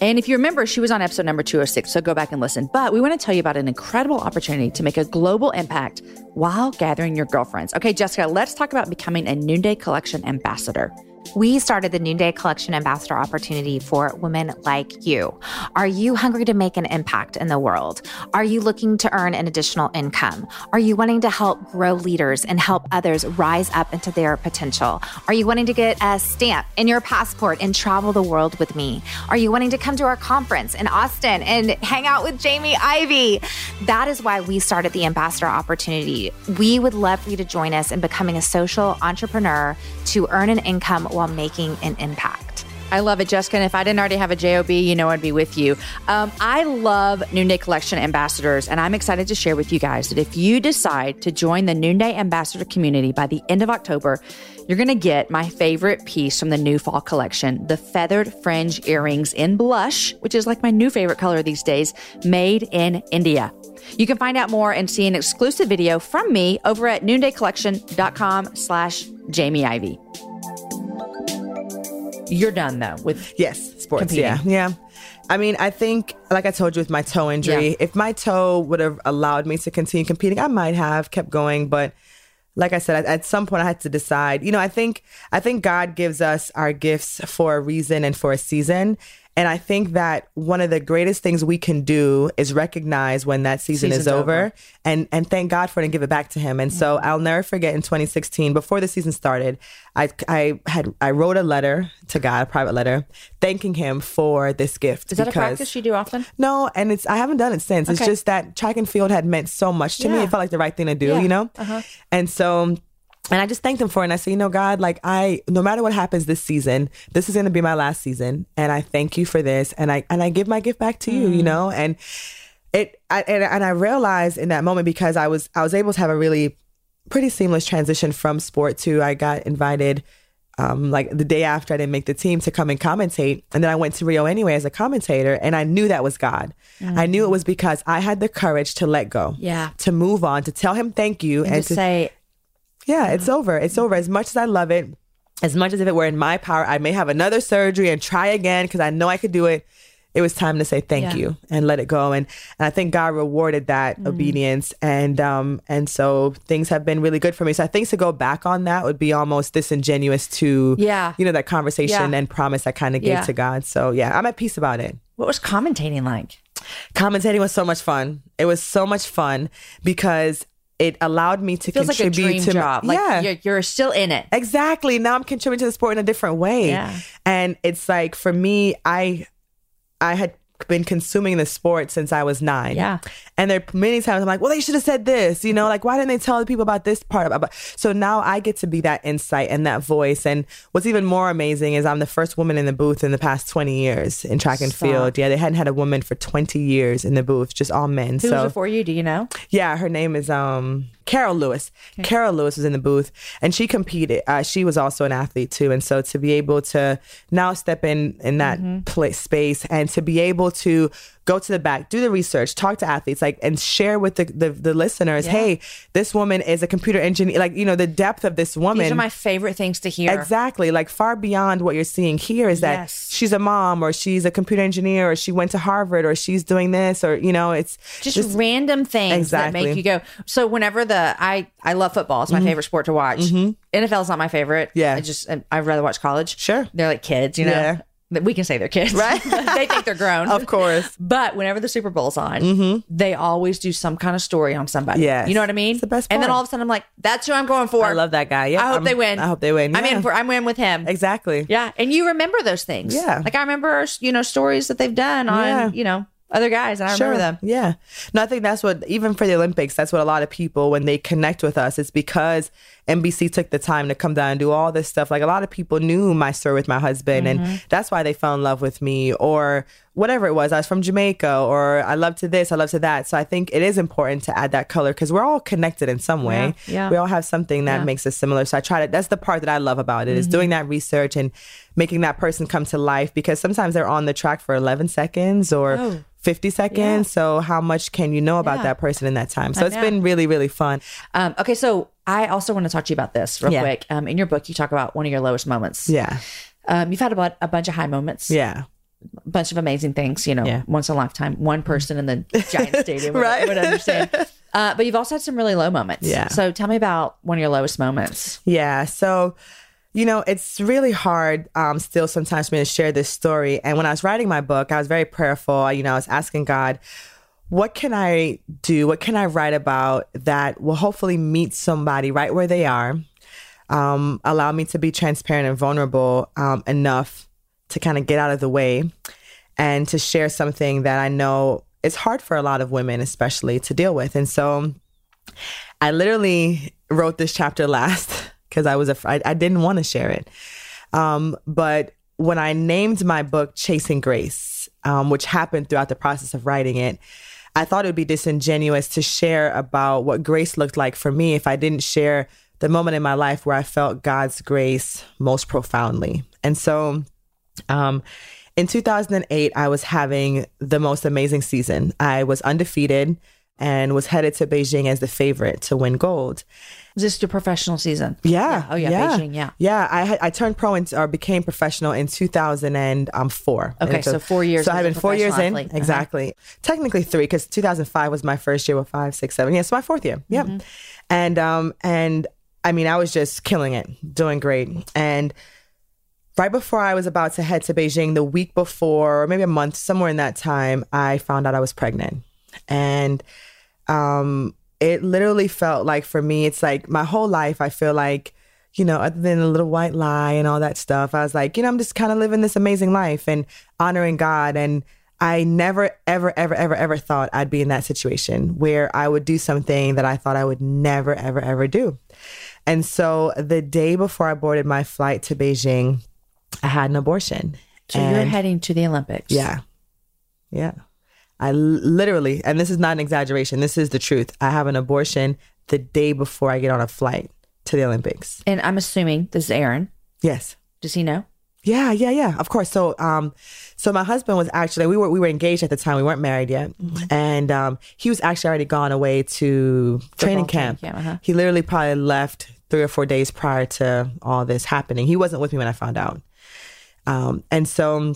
[SPEAKER 3] And if you remember, she was on episode number 206, so go back and listen. But we want to tell you about an incredible opportunity to make a global impact while gathering your girlfriends. Okay, Jessica, let's talk about becoming a Noonday Collection ambassador.
[SPEAKER 5] We started the Noonday Collection Ambassador opportunity for women like you. Are you hungry to make an impact in the world? Are you looking to earn an additional income? Are you wanting to help grow leaders and help others rise up into their potential? Are you wanting to get a stamp in your passport and travel the world with me? Are you wanting to come to our conference in Austin and hang out with Jamie Ivey? That is why we started the Ambassador opportunity. We would love for you to join us in becoming a social entrepreneur to earn an income while making an impact.
[SPEAKER 3] I love it, Jessica. And if I didn't already have a JOB, you know I'd be with you. Um, I love New Noonday Collection ambassadors, and I'm excited to share with you guys that if you decide to join the Noonday Ambassador community by the end of October, you're going to get my favorite piece from the new fall collection the feathered fringe earrings in blush, which is like my new favorite color these days, made in India. You can find out more and see an exclusive video from me over at noondaycollection.com slash Jamie Ivey. You're done though with
[SPEAKER 4] Yes, sports.
[SPEAKER 3] Competing.
[SPEAKER 4] Yeah, yeah. I mean, I think, like I told you with my toe injury,
[SPEAKER 3] Yeah.
[SPEAKER 4] if my toe would have allowed me to continue competing, I might have kept going. But like I said, at, at some point, I had to decide. You know, I think I think God gives us our gifts for a reason and for a season. And I think that one of the greatest things we can do is recognize when that season is over,
[SPEAKER 3] over.
[SPEAKER 4] and and thank God for it and give it back to Him. And so I'll never forget in 2016, before the season started, I I had I wrote a letter to God, a private letter, thanking Him for this gift.
[SPEAKER 3] Is that a practice you do often?
[SPEAKER 4] no, and it's I haven't done it since. It's just that track and field had meant so much to me. It felt like the right thing to do,
[SPEAKER 3] Yeah.
[SPEAKER 4] you know?
[SPEAKER 3] Uh-huh.
[SPEAKER 4] And so and I just thanked him for it. And I said, you know, God, like I no matter what happens this season, this is gonna be my last season. And I thank you for this. And I and I give my gift back to you,
[SPEAKER 3] Mm.
[SPEAKER 4] you know? And it I, and, and I realized in that moment because I was I was able to have a really pretty seamless transition from sport to I got invited um, like the day after I didn't make the team to come and commentate. And then I went to Rio anyway as a commentator. And I knew that was God. I knew it was because I had the courage to let go.
[SPEAKER 3] Yeah.
[SPEAKER 4] To move on, to tell him thank you.
[SPEAKER 3] And,
[SPEAKER 4] And,
[SPEAKER 3] to
[SPEAKER 4] to
[SPEAKER 3] say,
[SPEAKER 4] yeah, it's over. It's over. As much as I love it, as much as if it were in my power, I may have another surgery and try again because I know I could do it. It was time to say thank
[SPEAKER 3] Yeah.
[SPEAKER 4] you and let it go. And, and I think God rewarded that obedience. And um and so things have been really good for me. So I think to go back on that would be almost disingenuous to
[SPEAKER 3] Yeah.
[SPEAKER 4] you know, that conversation
[SPEAKER 3] Yeah.
[SPEAKER 4] and promise I kind of gave
[SPEAKER 3] Yeah.
[SPEAKER 4] to God. So yeah, I'm at peace about it
[SPEAKER 3] what was commentating like?
[SPEAKER 4] commentating was so much fun. It was so much fun because it allowed me to
[SPEAKER 3] Feels like a
[SPEAKER 4] contribute
[SPEAKER 3] dream
[SPEAKER 4] to
[SPEAKER 3] job. Like
[SPEAKER 4] yeah.
[SPEAKER 3] you're, you're still in it.
[SPEAKER 4] Exactly. Now I'm contributing to the sport in a different way.
[SPEAKER 3] Yeah.
[SPEAKER 4] And it's like for me, I I had been consuming the sport since I was nine.
[SPEAKER 3] Yeah.
[SPEAKER 4] And there are many times I'm like, well, they should have said this, you know, like why didn't they tell the people about this part about so now I get to be that insight and that voice. And what's even more amazing is I'm the first woman in the booth in the past 20 years in track and
[SPEAKER 3] Stop.
[SPEAKER 4] field. Yeah, they hadn't had a woman for 20 years in the booth, just all men.
[SPEAKER 3] Who
[SPEAKER 4] so
[SPEAKER 3] was before you? Do you know?
[SPEAKER 4] yeah, her name is um Carol Lewis. Carol Lewis was in the booth and she competed. Uh, she was also an athlete too, and so to be able to now step in in that
[SPEAKER 3] Mm-hmm.
[SPEAKER 4] place space and to be able to go to the back, do the research, talk to athletes, like and share with the the, the listeners, hey, this woman is a computer engineer. Like you know the depth of this woman.
[SPEAKER 3] These are my favorite things to hear.
[SPEAKER 4] Exactly. Like far beyond what you're seeing here is that
[SPEAKER 3] Yes.
[SPEAKER 4] she's a mom or she's a computer engineer or she went to Harvard or she's doing this or you know it's
[SPEAKER 3] Just, random things that make you go. So whenever the I I love football. It's my favorite sport to watch. NFL is not my favorite.
[SPEAKER 4] Mm-hmm. Yeah.
[SPEAKER 3] I just I'd rather watch college.
[SPEAKER 4] Sure.
[SPEAKER 3] they're like kids. You know,
[SPEAKER 4] Yeah.
[SPEAKER 3] We can say they're kids,
[SPEAKER 4] Right.
[SPEAKER 3] they think they're grown,
[SPEAKER 4] Of course.
[SPEAKER 3] But whenever the Super Bowl's on, mm-hmm. they always do some kind of story on somebody.
[SPEAKER 4] Yeah,
[SPEAKER 3] you know what I mean.
[SPEAKER 4] It's the best
[SPEAKER 3] And then all of a sudden, I'm like, that's who I'm going for.
[SPEAKER 4] I love that guy. Yeah,
[SPEAKER 3] I hope
[SPEAKER 4] I'm-
[SPEAKER 3] they win.
[SPEAKER 4] I hope they win.
[SPEAKER 3] I'm
[SPEAKER 4] Yeah.
[SPEAKER 3] in for. I'm in with him.
[SPEAKER 4] Exactly.
[SPEAKER 3] Yeah, and you remember those things.
[SPEAKER 4] Yeah.
[SPEAKER 3] like I remember, you know, stories that they've done on,
[SPEAKER 4] Yeah.
[SPEAKER 3] you know, other guys, and I remember them.
[SPEAKER 4] Yeah. No, I think that's what even for the Olympics, that's what a lot of people when they connect with us, it's because NBC took the time to come down and do all this stuff. Like a lot of people knew my story with my husband
[SPEAKER 3] Mm-hmm.
[SPEAKER 4] and that's why they fell in love with me or whatever it was. I was from Jamaica or I love to this, I love to that. So I think it is important to add that color because we're all connected in some way.
[SPEAKER 3] Yeah, yeah.
[SPEAKER 4] We all have something that
[SPEAKER 3] Yeah. Mm-hmm.
[SPEAKER 4] makes us similar. So I try to that's the part that I love about it is doing that research and making that person come to life because sometimes they're on the track for 11 seconds or
[SPEAKER 3] Oh.
[SPEAKER 4] 50 seconds.
[SPEAKER 3] Yeah.
[SPEAKER 4] So how much can you know about
[SPEAKER 3] Yeah.
[SPEAKER 4] that person in that time? So
[SPEAKER 3] I
[SPEAKER 4] it's
[SPEAKER 3] know.
[SPEAKER 4] been really, really fun.
[SPEAKER 3] Um, okay, so I also want to talk to you about this real
[SPEAKER 4] Yeah.
[SPEAKER 3] quick. Um, in your book, you talk about one of your lowest moments.
[SPEAKER 4] Yeah.
[SPEAKER 3] Um, you've had about a bunch of high moments.
[SPEAKER 4] Yeah.
[SPEAKER 3] a bunch of amazing things. You know,
[SPEAKER 4] Yeah.
[SPEAKER 3] once in a lifetime, one person in the giant stadium would,
[SPEAKER 4] Right.
[SPEAKER 3] would understand. Uh, but you've also had some really low moments.
[SPEAKER 4] Yeah.
[SPEAKER 3] So tell me about one of your lowest moments.
[SPEAKER 4] Yeah. So, you know, it's really hard um, still sometimes for me to share this story. And when I was writing my book, I was very prayerful. You know, I was asking God, what can I do? What can I write about that will hopefully meet somebody right where they are? Um, allow me to be transparent and vulnerable um, enough to kind of get out of the way and to share something that I know is hard for a lot of women, especially to deal with. And so I literally wrote this chapter last because I was afraid. I didn't want to share it. Um, but when I named my book Chasing Grace, um, which happened throughout the process of writing it, I thought it would be disingenuous to share about what grace looked like for me if I didn't share the moment in my life where I felt God's grace most profoundly. And so, um, in 2008, I was having the most amazing season. I was undefeated and was headed to Beijing as the favorite to win gold.
[SPEAKER 2] Is this your professional season?
[SPEAKER 4] Yeah.
[SPEAKER 2] Oh yeah, Beijing. Yeah.
[SPEAKER 4] Yeah. I had, I turned pro and or became professional in 2004.
[SPEAKER 2] Okay,
[SPEAKER 4] And
[SPEAKER 2] so four years
[SPEAKER 4] So I
[SPEAKER 2] as
[SPEAKER 4] had
[SPEAKER 2] a
[SPEAKER 4] been four years in.
[SPEAKER 2] professional. Uh-huh.
[SPEAKER 4] Exactly. Technically three because 2005 was my first year with five, six, seven. Yeah, it's my fourth year. Yep.
[SPEAKER 2] Mm-hmm.
[SPEAKER 4] And um and I mean I was just killing it, doing great, and right before I was about to head to Beijing, the week before, or maybe a month, somewhere in that time, I found out I was pregnant. And um, it literally felt like for me, it's like my whole life, I feel like, you know, other than a little white lie and all that stuff, I was like, you know, I'm just kind of living this amazing life and honoring God. And I never, ever, ever, ever, ever thought I'd be in that situation where I would do something that I thought I would never, ever, ever do. And so the day before I boarded my flight to Beijing, I had an abortion.
[SPEAKER 2] So you're heading to the Olympics.
[SPEAKER 4] yeah. Yeah. I literally, and this is not an exaggeration, this is the truth. I have an abortion the day before I get on a flight to the Olympics.
[SPEAKER 2] And I'm assuming this is Aaron.
[SPEAKER 4] Yes.
[SPEAKER 2] Does he know?
[SPEAKER 4] Yeah, yeah, yeah. Of course. So, um, so my husband was actually we were we were engaged at the time. We weren't married yet, and um, he was actually already gone away to training
[SPEAKER 2] training
[SPEAKER 4] camp.
[SPEAKER 2] camp, uh-huh.
[SPEAKER 4] He literally probably left three or four days prior to all this happening. He wasn't with me when I found out, um, and so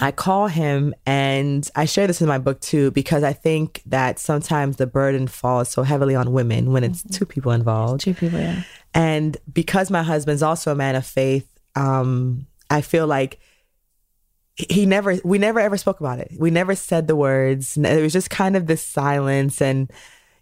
[SPEAKER 4] I call him, and I share this in my book too because I think that sometimes the burden falls so heavily on women when it's two people involved.
[SPEAKER 2] Two people, yeah.
[SPEAKER 4] And because my husband's also a man of faith, um, I feel like he- he never, we never ever spoke about it. We never said the words. It was just kind of this silence and,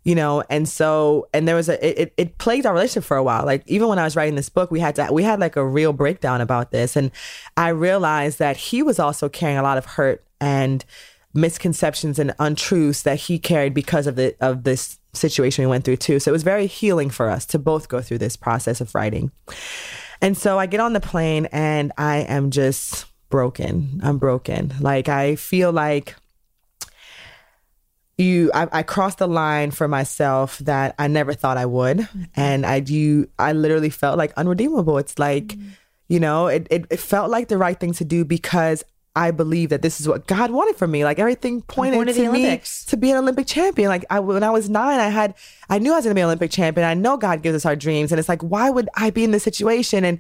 [SPEAKER 4] you know, and so, and there was a, it, it- plagued our relationship for a while. Like even when I was writing this book, we had to, we had like a real breakdown about this. And I realized that he was also carrying a lot of hurt and misconceptions and untruths that he carried because of the, of this situation we went through too. So it was very healing for us to both go through this process of writing. And so I get on the plane and I am just broken. I'm broken. Like I feel like you I, I crossed the line for myself that I never thought I would. And I do I literally felt like unredeemable. It's like, you know, it, it, it felt like the right thing to do because I believe that this is what God wanted for me. Like everything pointed
[SPEAKER 2] to
[SPEAKER 4] to,
[SPEAKER 2] the
[SPEAKER 4] me to be an Olympic champion. Like I, when I was nine, I had, I knew I was going to be an Olympic champion. I know God gives us our dreams, and it's like, why would I be in this situation? And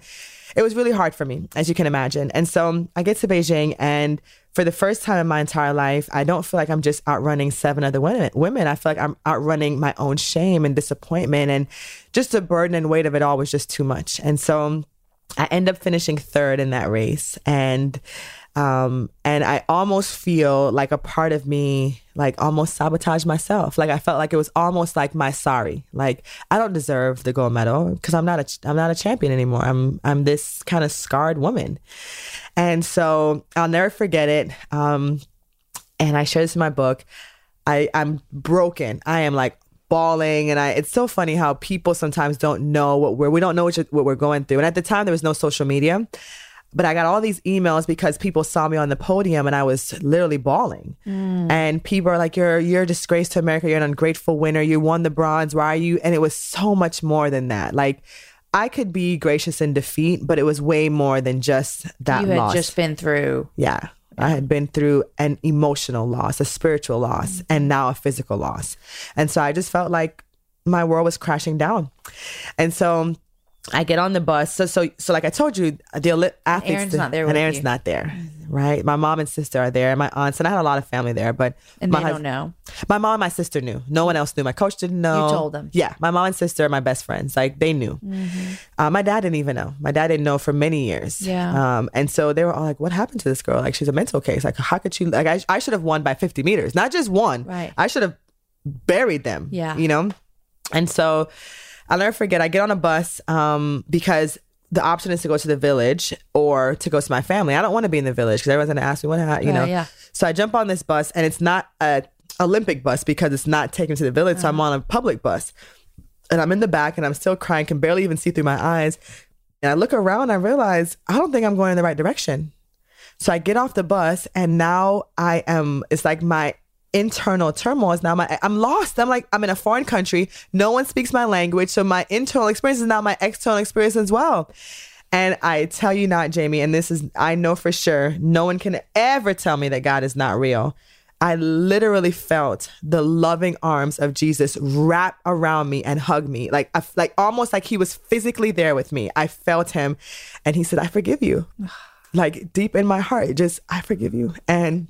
[SPEAKER 4] it was really hard for me, as you can imagine. And so I get to Beijing, and for the first time in my entire life, I don't feel like I'm just outrunning seven other women. Women, I feel like I'm outrunning my own shame and disappointment, and just the burden and weight of it all was just too much. And so I end up finishing third in that race, and um, and I almost feel like a part of me like almost sabotaged myself. Like I felt like it was almost like my sorry. Like I don't deserve the gold medal because I'm not a I'm not a champion anymore. I'm I'm this kind of scarred woman, and so I'll never forget it. Um, and I share this in my book. I I'm broken. I am like bawling and I it's so funny how people sometimes don't know what we're we don't know what, what we're going through. And at the time there was no social media. But I got all these emails because people saw me on the podium and I was literally bawling. Mm. And people are like, You're you're a disgrace to America, you're an ungrateful winner, you won the bronze, why are you and it was so much more than that. Like I could be gracious in defeat, but it was way more than just that
[SPEAKER 2] You had
[SPEAKER 4] loss.
[SPEAKER 2] just been through.
[SPEAKER 4] Yeah. I had been through an emotional loss, a spiritual loss, mm-hmm. and now a physical loss. And so I just felt like my world was crashing down. And so I get on the bus. So, so, so like I told you, the athletes,
[SPEAKER 2] Aaron's not there
[SPEAKER 4] and Aaron's
[SPEAKER 2] you.
[SPEAKER 4] not there, right? My mom and sister are there, and my aunts, and I had a lot of family there, but
[SPEAKER 2] And
[SPEAKER 4] my
[SPEAKER 2] they don't know.
[SPEAKER 4] My mom and my sister knew. No one else knew. My coach didn't know.
[SPEAKER 2] You told them.
[SPEAKER 4] Yeah, my mom and sister are my best friends. Like they knew. Uh, my dad didn't even know. My dad didn't know for many years.
[SPEAKER 2] Yeah.
[SPEAKER 4] Um, and so they were all like, "What happened to this girl? Like she's a mental case. Like how could she? Like I, I should have won by 50 meters, not just one.
[SPEAKER 2] Right.
[SPEAKER 4] I should have buried them.
[SPEAKER 2] Yeah.
[SPEAKER 4] You know. And so I'll never forget. I get on a bus um, because the option is to go to the village or to go to my family. I don't want to be in the village because everyone's gonna ask me what ha- you
[SPEAKER 2] Yeah,
[SPEAKER 4] know.
[SPEAKER 2] yeah.
[SPEAKER 4] So I jump on this bus and it's not a Olympic bus because it's not taken to the village. So I'm
[SPEAKER 2] Uh-huh.
[SPEAKER 4] on a public bus and I'm in the back and I'm still crying, can barely even see through my eyes. And I look around, I realize I don't think I'm going in the right direction. So I get off the bus and now I am, it's like my internal turmoil is now my, I'm lost. I'm like, I'm in a foreign country. No one speaks my language. So my internal experience is now my external experience as well. And I tell you not, Jamie, and this is, I know for sure, no one can ever tell me that God is not real. I literally felt the loving arms of Jesus wrap around me and hug me, like, I, like almost like he was physically there with me. I felt him, and he said, "I forgive you." like deep in my heart, just I forgive you, and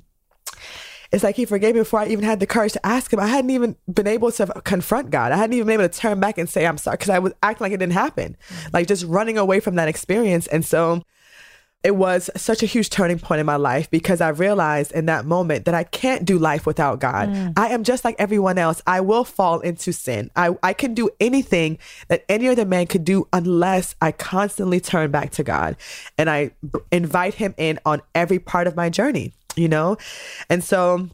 [SPEAKER 4] it's like he forgave me before I even had the courage to ask him. I hadn't even been able to confront God. I hadn't even been able to turn back and say I'm sorry because I was acting like it didn't happen, like just running away from that experience. And so it was such a huge turning point in my life because I realized in that moment that I can't do life without God. Mm. I am just like everyone else. I will fall into sin. I, I can do anything that any other man could do unless I constantly turn back to God and I b- invite him in on every part of my journey, you know? And so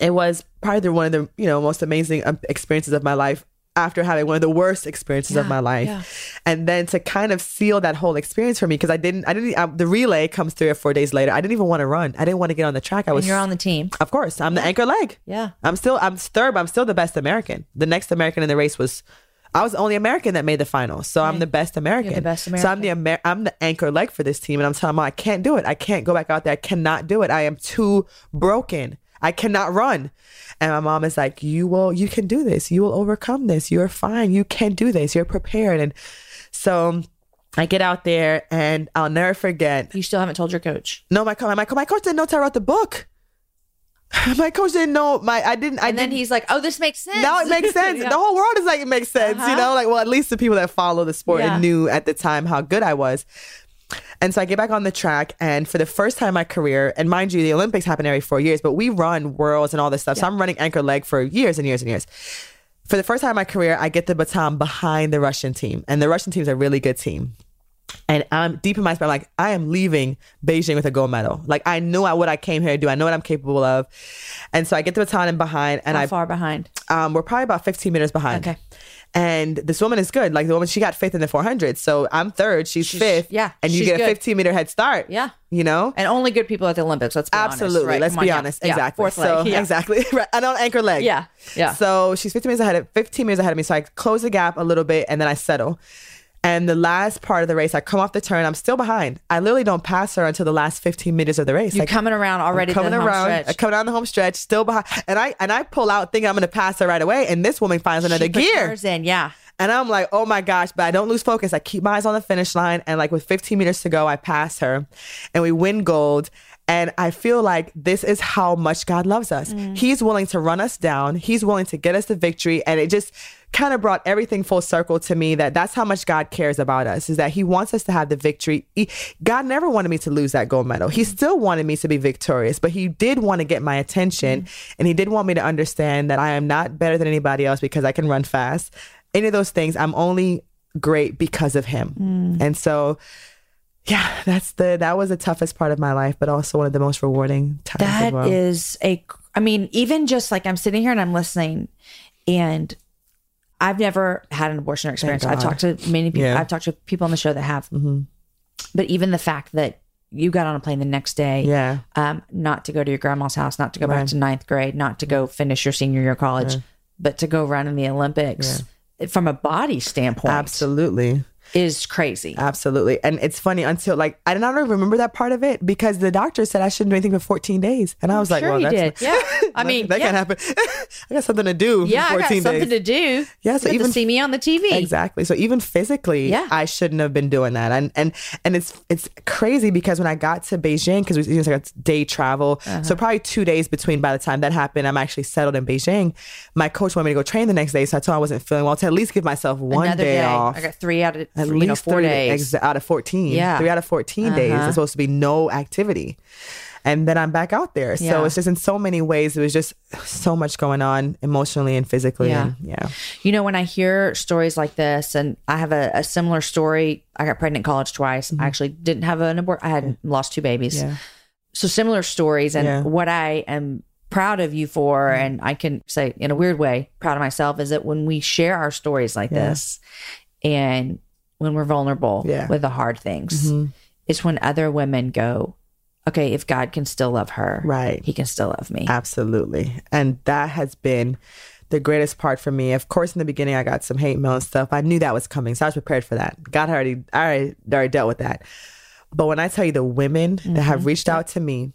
[SPEAKER 4] it was probably the- one of the, you know, most amazing um, experiences of my life after having one of the worst experiences of my life. and then to kind of seal that whole experience for me because i didn't i didn't uh, the relay comes three or four days later. I didn't even want to run. I didn't want to get on the track. I was
[SPEAKER 3] And you're on the team.
[SPEAKER 4] of course i'm the anchor leg.
[SPEAKER 3] Yeah.
[SPEAKER 4] i'm still i'm third but i'm still the best american. The next american in the race was I was the only American that made the finals, so I'm the best American.
[SPEAKER 3] The best American.
[SPEAKER 4] So I'm the Amer- I'm the anchor leg for this team, and I'm telling them I can't do it. I can't go back out there. I cannot do it. I am too broken. I cannot run. And my mom is like, "You will. You can do this. You will overcome this. You're fine. You can do this. You're prepared." And so I get out there, and I'll never forget.
[SPEAKER 3] You still haven't told your coach.
[SPEAKER 4] No, my coach, my, co- my coach didn't know till I wrote the book. my coach didn't know my. I didn't. I
[SPEAKER 3] And then
[SPEAKER 4] didn't,
[SPEAKER 3] he's like, "Oh, this makes sense."
[SPEAKER 4] now it makes sense.
[SPEAKER 3] Yeah.
[SPEAKER 4] The whole world is like it makes sense, you uh-huh. know? Like, well, at least the people that follow the sport
[SPEAKER 3] Yeah.
[SPEAKER 4] and knew at the time how good I was. And so I get back on the track, and for the first time in my career, and mind you, the Olympics happen every four years, but we run worlds and all this stuff. So I'm running anchor leg for years and years and years. For the first time in my career, I get the baton behind the Russian team, and the Russian team is a really good team. And I'm deep in my spirit, like I am leaving Beijing with a gold medal. Like I know what I came here to do. I know what I'm capable of. And so I get the baton in behind, and
[SPEAKER 3] How
[SPEAKER 4] I
[SPEAKER 3] far behind?
[SPEAKER 4] um, we're probably about 15 meters behind.
[SPEAKER 3] Okay.
[SPEAKER 4] And this woman is good. Like the woman, she got fifth in the 400. So I'm third, she's, fifth.
[SPEAKER 3] yeah,
[SPEAKER 4] And you
[SPEAKER 3] she's
[SPEAKER 4] get a 15 meter head start.
[SPEAKER 3] Yeah.
[SPEAKER 4] You know?
[SPEAKER 3] And only good people at the Olympics. Let's be honest,
[SPEAKER 4] Absolutely.
[SPEAKER 3] right?
[SPEAKER 4] Let's
[SPEAKER 3] Come
[SPEAKER 4] be
[SPEAKER 3] yeah.
[SPEAKER 4] honest.
[SPEAKER 3] Yeah.
[SPEAKER 4] Exactly.
[SPEAKER 3] Fourth
[SPEAKER 4] so,
[SPEAKER 3] leg. Yeah.
[SPEAKER 4] Exactly. right. And on anchor leg.
[SPEAKER 3] Yeah. Yeah.
[SPEAKER 4] So she's 15 minutes ahead of 15 minutes ahead of me. So I close the gap a little bit and then I settle. And the last part of the race, I come off the turn. I'm still behind. I literally don't pass her until the last 15 minutes of the race.
[SPEAKER 3] You're
[SPEAKER 4] Like,
[SPEAKER 3] coming around already.
[SPEAKER 4] I'm coming
[SPEAKER 3] the home
[SPEAKER 4] around,
[SPEAKER 3] stretch.
[SPEAKER 4] I'm coming down the home stretch, still behind, and I and I pull out thinking I'm going to pass her right away, and this woman finds another
[SPEAKER 3] She
[SPEAKER 4] gear,
[SPEAKER 3] in, yeah.
[SPEAKER 4] and I'm like, oh my gosh, but I don't lose focus. I keep my eyes on the finish line, and like with 15 meters to go, I pass her, and we win gold. And I feel like this is how much God loves us. Mm. He's willing to run us down. He's willing to get us the victory. And it just kind of brought everything full circle to me that that's how much God cares about us is that he wants us to have the victory. He- God never wanted me to lose that gold medal. He still wanted me to be victorious, but he did want to get my attention mm. and he did want me to understand that I am not better than anybody else because I can run fast. Any of those things, I'm only great because of him. Mm. And so yeah, that's the that was the toughest part of my life, but also one of the most rewarding times
[SPEAKER 3] That
[SPEAKER 4] well.
[SPEAKER 3] is a, I mean, even just like I'm sitting here and I'm listening, and I've never had an abortion experience. I've talked to many people.
[SPEAKER 4] Yeah.
[SPEAKER 3] I've talked to people on the show that have. But even the fact that you got on a plane the next day,
[SPEAKER 4] Yeah.
[SPEAKER 3] um, not to go to your grandma's house, not to go back to ninth grade, not to go finish your senior year of college, but to go run in the Olympics from a body standpoint
[SPEAKER 4] Absolutely.
[SPEAKER 3] Is crazy.
[SPEAKER 4] Absolutely. And it's funny until like I don't really remember that part of it because the doctor said I shouldn't do anything for 14 days. And I was like,
[SPEAKER 3] sure
[SPEAKER 4] well,
[SPEAKER 3] you
[SPEAKER 4] that's
[SPEAKER 3] did. Yeah. I mean,
[SPEAKER 4] that
[SPEAKER 3] yeah.
[SPEAKER 4] can't happen. I got something to do
[SPEAKER 3] yeah,
[SPEAKER 4] for
[SPEAKER 3] I got
[SPEAKER 4] 14
[SPEAKER 3] something
[SPEAKER 4] days.
[SPEAKER 3] to do.
[SPEAKER 4] Yeah, so even-
[SPEAKER 3] see me on the TV.
[SPEAKER 4] Exactly. So even physically,
[SPEAKER 3] Yeah.
[SPEAKER 4] I shouldn't have been doing that. And and and it's it's crazy because when I got to Beijing, because it was like a day travel,
[SPEAKER 3] Uh-huh.
[SPEAKER 4] so probably two days between by the time that happened, I'm actually settled in Beijing. My coach wanted me to go train the next day, so I told him I wasn't feeling well to at least give myself one day,
[SPEAKER 3] day.
[SPEAKER 4] off.
[SPEAKER 3] I got three out of
[SPEAKER 4] at
[SPEAKER 3] you
[SPEAKER 4] least
[SPEAKER 3] know four
[SPEAKER 4] three
[SPEAKER 3] days.
[SPEAKER 4] out of 14.
[SPEAKER 3] Yeah.
[SPEAKER 4] Three out of 14 days.
[SPEAKER 3] Uh-huh.
[SPEAKER 4] It's supposed to be no activity. And then I'm back out there. So it's just in so many ways, it was just so much going on emotionally and physically.
[SPEAKER 3] Yeah.
[SPEAKER 4] And yeah.
[SPEAKER 3] You know, when I hear stories like this, and I have a, a similar story. I got pregnant in college twice. I actually didn't have an abort. I had lost two babies.
[SPEAKER 4] Mm-hmm. Yeah.
[SPEAKER 3] So similar stories, and
[SPEAKER 4] Yeah. Mm-hmm.
[SPEAKER 3] what I am proud of you for, and I can say in a weird way, proud of myself, is that when we share our stories like
[SPEAKER 4] Yeah.
[SPEAKER 3] this, and when we're vulnerable
[SPEAKER 4] Yeah. Mm-hmm.
[SPEAKER 3] with the hard things, it's when other women go, okay, if God can still love her,
[SPEAKER 4] Right.
[SPEAKER 3] he can still love me.
[SPEAKER 4] Absolutely. And that has been the greatest part for me. Of course, in the beginning, I got some hate mail and stuff. I knew that was coming. So I was prepared for that. God already, I already, already dealt with that. But when I tell you the women that
[SPEAKER 3] Mm-hmm.
[SPEAKER 4] have reached out to me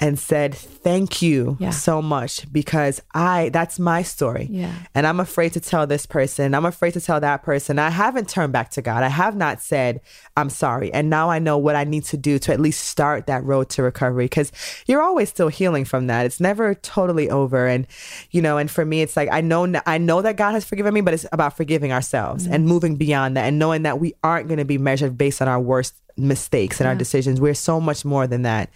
[SPEAKER 4] and said, thank you
[SPEAKER 3] Yeah.
[SPEAKER 4] so much because I, that's my story.
[SPEAKER 3] Yeah.
[SPEAKER 4] And I'm afraid to tell this person. I'm afraid to tell that person. I haven't turned back to God. I have not said, I'm sorry. And now I know what I need to do to at least start that road to recovery because you're always still healing from that. It's never totally over. And, you know, and for me, it's like, I know, I know that God has forgiven me, but it's about forgiving ourselves mm-hmm. and moving beyond that and knowing that we aren't going to be measured based on our worst mistakes and our decisions. We're so much more than that.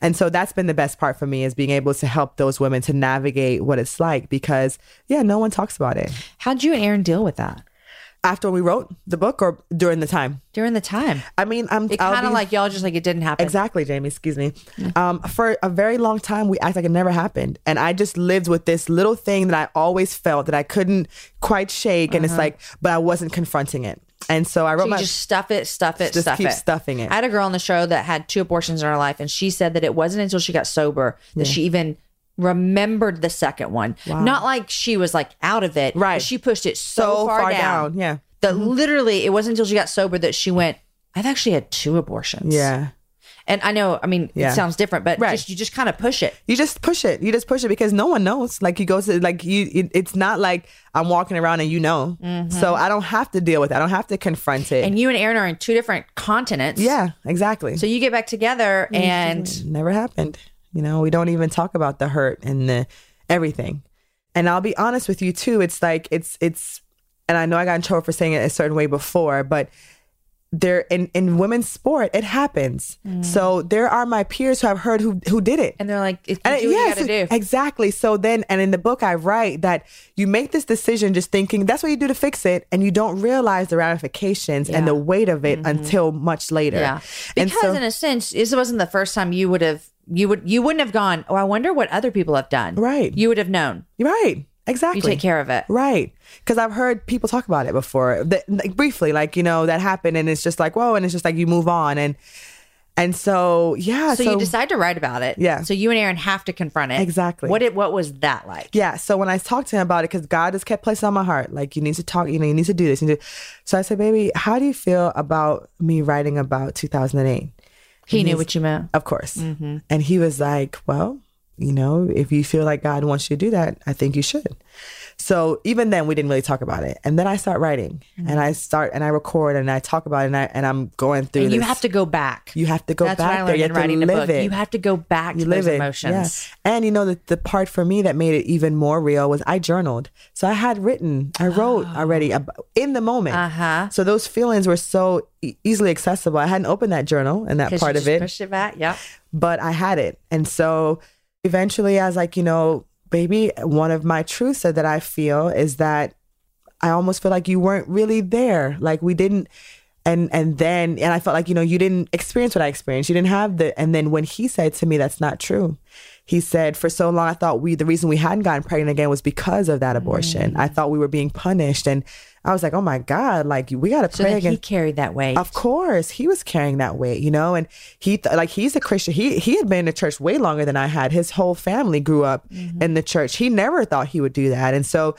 [SPEAKER 4] And so that's been the best part for me is being able to help those women to navigate what it's like because yeah, no one talks about it.
[SPEAKER 3] How'd you and Aaron deal with that
[SPEAKER 4] After we wrote the book or during the time?
[SPEAKER 3] during the time?
[SPEAKER 4] I mean, I'm
[SPEAKER 3] kind of like y'all just like it didn't happen.
[SPEAKER 4] Exactly, Jamie. Excuse me. Um, for a very long time, we act like it never happened, and I just lived with this little thing that I always felt that I couldn't quite shake, and it's like, but I wasn't confronting it, and so I wrote.
[SPEAKER 3] So
[SPEAKER 4] my.
[SPEAKER 3] just stuff it, stuff it,
[SPEAKER 4] Just
[SPEAKER 3] stuff
[SPEAKER 4] keep
[SPEAKER 3] it.
[SPEAKER 4] stuffing it.
[SPEAKER 3] I had a girl on the show that had two abortions in her life, and she said that it wasn't until she got sober that she even remembered the second one. Not like she was like out of it,
[SPEAKER 4] Right.
[SPEAKER 3] but She pushed it so,
[SPEAKER 4] so
[SPEAKER 3] far, down,
[SPEAKER 4] Yeah.
[SPEAKER 3] that mm-hmm. literally it wasn't until she got sober that she went. I've actually had two abortions.
[SPEAKER 4] Yeah.
[SPEAKER 3] And I know. I mean,
[SPEAKER 4] Yeah.
[SPEAKER 3] it sounds different, but
[SPEAKER 4] Right.
[SPEAKER 3] just you just kind of push it.
[SPEAKER 4] You just push it. You just push it because no one knows. Like you go to like you. It, it's not like I'm walking around and you know. Mm-hmm. So I don't have to deal with it. I don't have to confront it.
[SPEAKER 3] And you and Aaron are in two different continents.
[SPEAKER 4] yeah, exactly.
[SPEAKER 3] So you get back together, and
[SPEAKER 4] never happened. You know, we don't even talk about the hurt and the everything. And I'll be honest with you too. It's like it's it's, and I know I got in trouble for saying it a certain way before, but there in in women's sport it happens. Mm. So there are my peers who have heard who who did it.
[SPEAKER 3] and they're like, if you
[SPEAKER 4] And
[SPEAKER 3] do what
[SPEAKER 4] yes,
[SPEAKER 3] you gotta do.
[SPEAKER 4] exactly. So then, and in the book, I write that you make this decision just thinking that's what you do to fix it, and you don't realize the ramifications and the weight of it mm-hmm. until much later.
[SPEAKER 3] Yeah. Because
[SPEAKER 4] so-
[SPEAKER 3] in a sense, this wasn't the first time you would have you would you wouldn't have gone, Oh, I wonder what other people have done.
[SPEAKER 4] Right.
[SPEAKER 3] You would have known.
[SPEAKER 4] Right. Exactly.
[SPEAKER 3] You take care of it.
[SPEAKER 4] Right. Because I've heard people talk about it before, that, like, briefly, like, you know, that happened and it's just like, whoa, and it's just like you move on. And, and so, yeah.
[SPEAKER 3] So, you decide to write about it.
[SPEAKER 4] Yeah.
[SPEAKER 3] So you and Aaron have to confront it.
[SPEAKER 4] Exactly.
[SPEAKER 3] What it what was that like?
[SPEAKER 4] Yeah. So when I talked to him about it, because God just kept placing on my heart, like you need to talk, you know, you need to do this. Need. So I said, baby, how do you feel about me writing about 2008?
[SPEAKER 3] He knew what you meant.
[SPEAKER 4] Of course. Mm-hmm. And he was like, well, you know, if you feel like God wants you to do that, I think you should. So even then, we didn't really talk about it. And then I start writing, and I start and I record and I talk about it, and, I, and I'm going through.
[SPEAKER 3] And you
[SPEAKER 4] this.
[SPEAKER 3] have to go back.
[SPEAKER 4] You have to go
[SPEAKER 3] That's
[SPEAKER 4] back there. You have to
[SPEAKER 3] writing the
[SPEAKER 4] live
[SPEAKER 3] book.
[SPEAKER 4] it.
[SPEAKER 3] You have to go back
[SPEAKER 4] You
[SPEAKER 3] to
[SPEAKER 4] live
[SPEAKER 3] those
[SPEAKER 4] it.
[SPEAKER 3] emotions.
[SPEAKER 4] Yeah. And you know, the, the part for me that made it even more real was I journaled. So I had written, I wrote already ab- in the moment.
[SPEAKER 3] Oh. Uh-huh.
[SPEAKER 4] So those feelings were so e- easily accessible. I hadn't opened that journal and that part of it
[SPEAKER 3] Pushed it back. Yep.
[SPEAKER 4] but I had it. And so eventually I was like, you know, baby, one of my truths that I feel is that I almost feel like you weren't really there. Like we didn't and and then and I felt like, you know, you didn't experience what I experienced. You didn't have the and then when he said to me that's not true. He said, for so long I thought we the reason we hadn't gotten pregnant again was because of that abortion. Mm. I thought we were being punished and I was like, oh my God, like we gotta
[SPEAKER 3] So
[SPEAKER 4] pray again.
[SPEAKER 3] he carried that weight.
[SPEAKER 4] Of course, he was carrying that weight, you know, and he th- like he's a Christian. He he had been in the church way longer than I had. His whole family grew up mm-hmm. in the church. He never thought he would do that, and so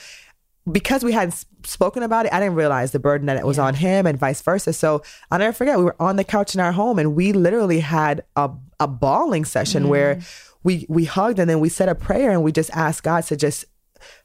[SPEAKER 4] because we hadn't spoken about it, I didn't realize the burden that it was on him, and vice versa. So I'll never forget. We were on the couch in our home, and we literally had a a bawling session where mm. We we hugged, and then we said a prayer, and we just asked God to just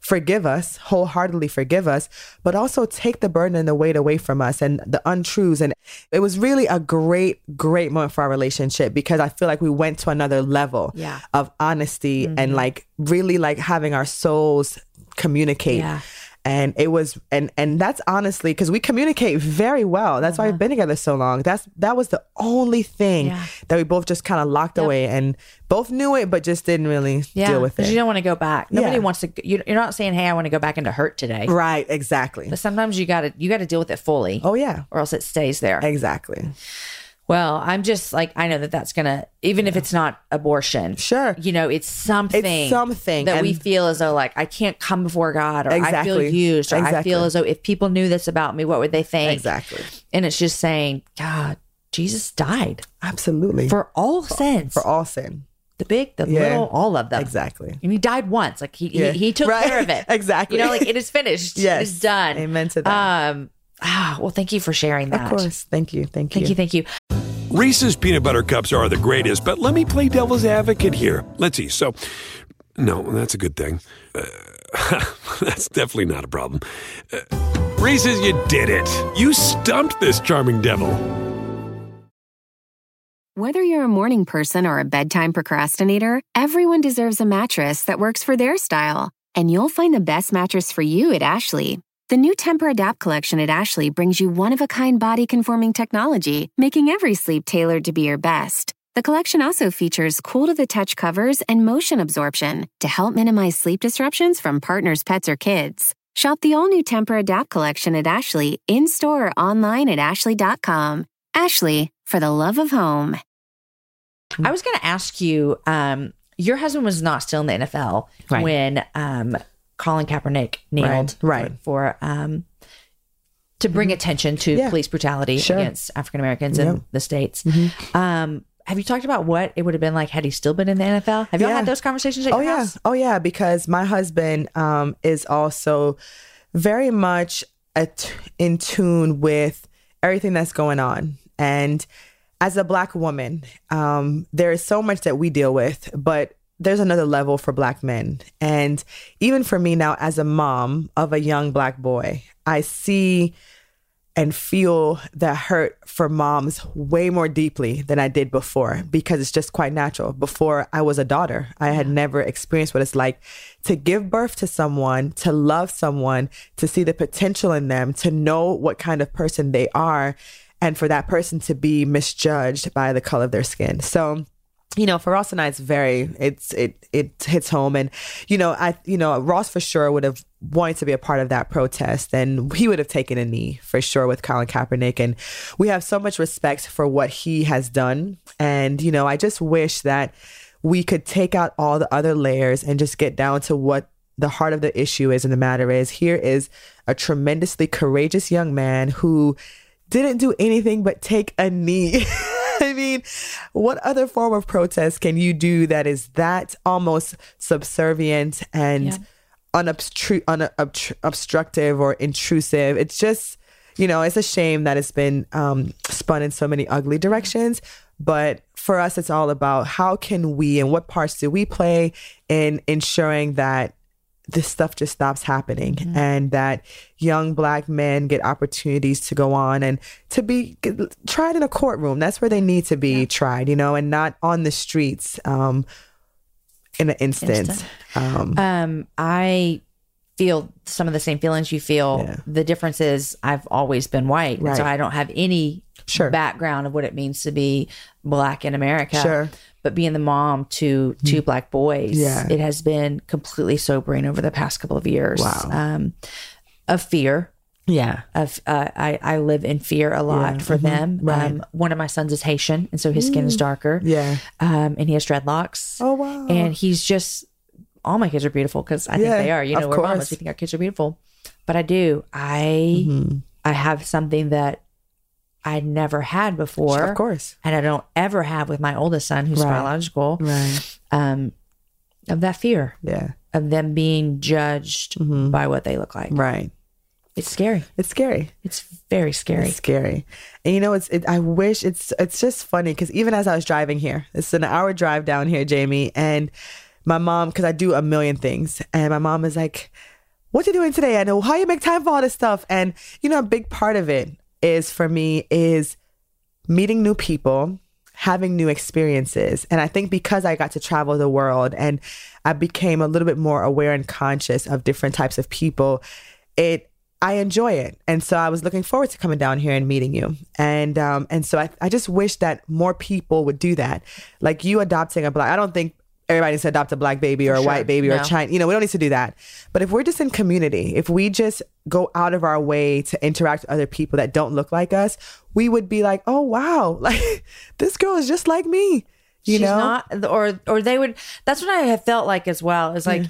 [SPEAKER 4] forgive us, wholeheartedly forgive us, but also take the burden and the weight away from us and the untruths. And it was really a great, great moment for our relationship because I feel like we went to another level
[SPEAKER 3] Yeah.
[SPEAKER 4] of honesty and mm-hmm. like really like having our souls communicate.
[SPEAKER 3] Yeah.
[SPEAKER 4] And it was, and and that's honestly because we communicate very well. That's why we've uh-huh. been together so long. That's that was the only thing
[SPEAKER 3] Yeah.
[SPEAKER 4] that we both just kind of locked away and both knew it, but just didn't really
[SPEAKER 3] yeah.
[SPEAKER 4] deal with
[SPEAKER 3] Because
[SPEAKER 4] it.
[SPEAKER 3] you don't want to go back. Nobody
[SPEAKER 4] Yeah.
[SPEAKER 3] wants to. you- You're not saying, "Hey, I want to go back into hurt today."
[SPEAKER 4] right, exactly.
[SPEAKER 3] But sometimes you got to you got to deal with it fully.
[SPEAKER 4] Oh yeah,
[SPEAKER 3] Or else it stays there.
[SPEAKER 4] exactly.
[SPEAKER 3] Well, I'm just like I know that that's gonna even if it's not abortion.
[SPEAKER 4] Sure.
[SPEAKER 3] You know, it's something.
[SPEAKER 4] something,
[SPEAKER 3] that we feel as though like I can't come before God, or I feel used, or I feel as though if people knew this about me, what would they think?
[SPEAKER 4] Exactly.
[SPEAKER 3] And it's just saying, God, Jesus died
[SPEAKER 4] Absolutely.
[SPEAKER 3] for all sins,
[SPEAKER 4] For all sin.
[SPEAKER 3] the big, the
[SPEAKER 4] Yeah.
[SPEAKER 3] little, all of them.
[SPEAKER 4] Exactly.
[SPEAKER 3] And he died once. Like he
[SPEAKER 4] Yeah.
[SPEAKER 3] he, he took
[SPEAKER 4] Right.
[SPEAKER 3] care of it.
[SPEAKER 4] Exactly.
[SPEAKER 3] You know, like it is finished.
[SPEAKER 4] Yes.
[SPEAKER 3] It's done.
[SPEAKER 4] Amen to that.
[SPEAKER 3] Um. Ah, well, thank you for sharing that.
[SPEAKER 4] Of course. Thank you. Thank you.
[SPEAKER 3] Thank you. Thank you.
[SPEAKER 1] Reese's peanut butter cups are the greatest, but let me play devil's advocate here. Let's see. So, no, that's a good thing. Uh, that's definitely not a problem. Uh, Reese's, you did it. You stumped this charming devil.
[SPEAKER 6] Whether you're a morning person or a bedtime procrastinator, everyone deserves a mattress that works for their style. And you'll find the best mattress for you at Ashley. The new Tempur Adapt collection at Ashley brings you one of a kind body conforming technology, making every sleep tailored to be your best. The collection also features cool to the touch covers and motion absorption to help minimize sleep disruptions from partners, pets, or kids. Shop the all new Tempur Adapt collection at Ashley in store or online at ashley.com. Ashley, for the love of home.
[SPEAKER 3] I was going to ask you. Um, your husband was not still in the NFL
[SPEAKER 4] Right.
[SPEAKER 3] when um, Colin Kaepernick nailed
[SPEAKER 4] Right, right.
[SPEAKER 3] for um, to bring attention to
[SPEAKER 4] Yeah.
[SPEAKER 3] police brutality
[SPEAKER 4] Sure.
[SPEAKER 3] against African Americans
[SPEAKER 4] Yeah.
[SPEAKER 3] in the states. Um, have you talked about what it would have been like had he still been in the NFL? Have y'all
[SPEAKER 4] Yeah.
[SPEAKER 3] had those conversations at
[SPEAKER 4] Oh yeah.
[SPEAKER 3] house?
[SPEAKER 4] Oh yeah, because my husband um is also very much at, in tune with everything that's going on. And as a black woman, um, there is so much that we deal with, but there's another level for black men. And even for me now as a mom of a young black boy, I see and feel that hurt for moms way more deeply than I did before because it's just quite natural. Before I was a daughter, I had never experienced what it's like to give birth to someone, to love someone, to see the potential in them, to know what kind of person they are, and for that person to be misjudged by the color of their skin. So, you know, for Ross and I, it's very, it's, it, it hits home. And, you know, I, you know, Ross for sure would have wanted to be a part of that protest and he would have taken a knee for sure with Colin Kaepernick. And we have so much respect for what he has done. And, you know, I just wish that we could take out all the other layers and just get down to what the heart of the issue is and the matter is. Here is a tremendously courageous young man who didn't do anything but take a knee. I mean, what other form of protest can you do that is that almost subservient and
[SPEAKER 3] Yeah.
[SPEAKER 4] unobstru- unobtr- obstructive or intrusive? It's just, you know, it's a shame that it's been um, spun in so many ugly directions. But for us, it's all about how can we and what parts do we play in ensuring that this stuff just stops happening and that young black men get opportunities to go on and to be tried in a courtroom. That's where they need to be tried, you know, and not on the streets um, in an instant.
[SPEAKER 3] Instant.
[SPEAKER 4] Um,
[SPEAKER 3] Um, I feel some of the same feelings you feel.
[SPEAKER 4] Yeah.
[SPEAKER 3] The difference is I've always been white, and so I don't have any
[SPEAKER 4] Sure.
[SPEAKER 3] background of what it means to be black in America.
[SPEAKER 4] Sure. Mm-hmm.
[SPEAKER 3] But being the mom to two black boys,
[SPEAKER 4] Yeah.
[SPEAKER 3] it has been completely sobering over the past couple of years.
[SPEAKER 4] Wow.
[SPEAKER 3] Um, of fear.
[SPEAKER 4] yeah.
[SPEAKER 3] Of uh, I, I live in fear a lot
[SPEAKER 4] Yeah.
[SPEAKER 3] for them.
[SPEAKER 4] Right.
[SPEAKER 3] Um, one of my sons is Haitian, and so his skin is darker.
[SPEAKER 4] Yeah.
[SPEAKER 3] Um, and he has dreadlocks.
[SPEAKER 4] Oh, wow.
[SPEAKER 3] And he's just all my kids are beautiful because I think they are. You know,
[SPEAKER 4] of
[SPEAKER 3] we're mamas. We think our kids are beautiful. But I do. I
[SPEAKER 4] Mm-hmm.
[SPEAKER 3] I have something that I never had before.
[SPEAKER 4] Of course.
[SPEAKER 3] And I don't ever have with my oldest son, who's
[SPEAKER 4] Right.
[SPEAKER 3] biological,
[SPEAKER 4] Right.
[SPEAKER 3] um, of that fear
[SPEAKER 4] Yeah.
[SPEAKER 3] of them being judged
[SPEAKER 4] Mm-hmm.
[SPEAKER 3] by what they look like.
[SPEAKER 4] Right.
[SPEAKER 3] It's scary.
[SPEAKER 4] It's scary.
[SPEAKER 3] It's very scary.
[SPEAKER 4] It's scary. And you know, it's it, I wish it's it's just funny because even as I was driving here, it's an hour drive down here, Jamie, and my mom because I do a million things, and my mom is like, "What are you doing today?" I know how you make time for all this stuff, and you know, a big part of it is for me is meeting new people having new experiences. And i think because i got to travel the world and i became a little bit more aware and conscious of different types of people it i enjoy it. And so i was looking forward to coming down here and meeting you. And um and so i, I just wish that more people would do that. Like you adopting a black i don't think everybody needs to adopt a black baby or a
[SPEAKER 3] sure.
[SPEAKER 4] white baby or a Chinese. You know, we don't need to do that. But if we're just in community, if we just go out of our way to interact with other people that don't look like us, we would be like, oh wow, like this girl is just like me. You
[SPEAKER 3] She's
[SPEAKER 4] know,
[SPEAKER 3] not, or or they would. That's what I have felt like as well. Is like,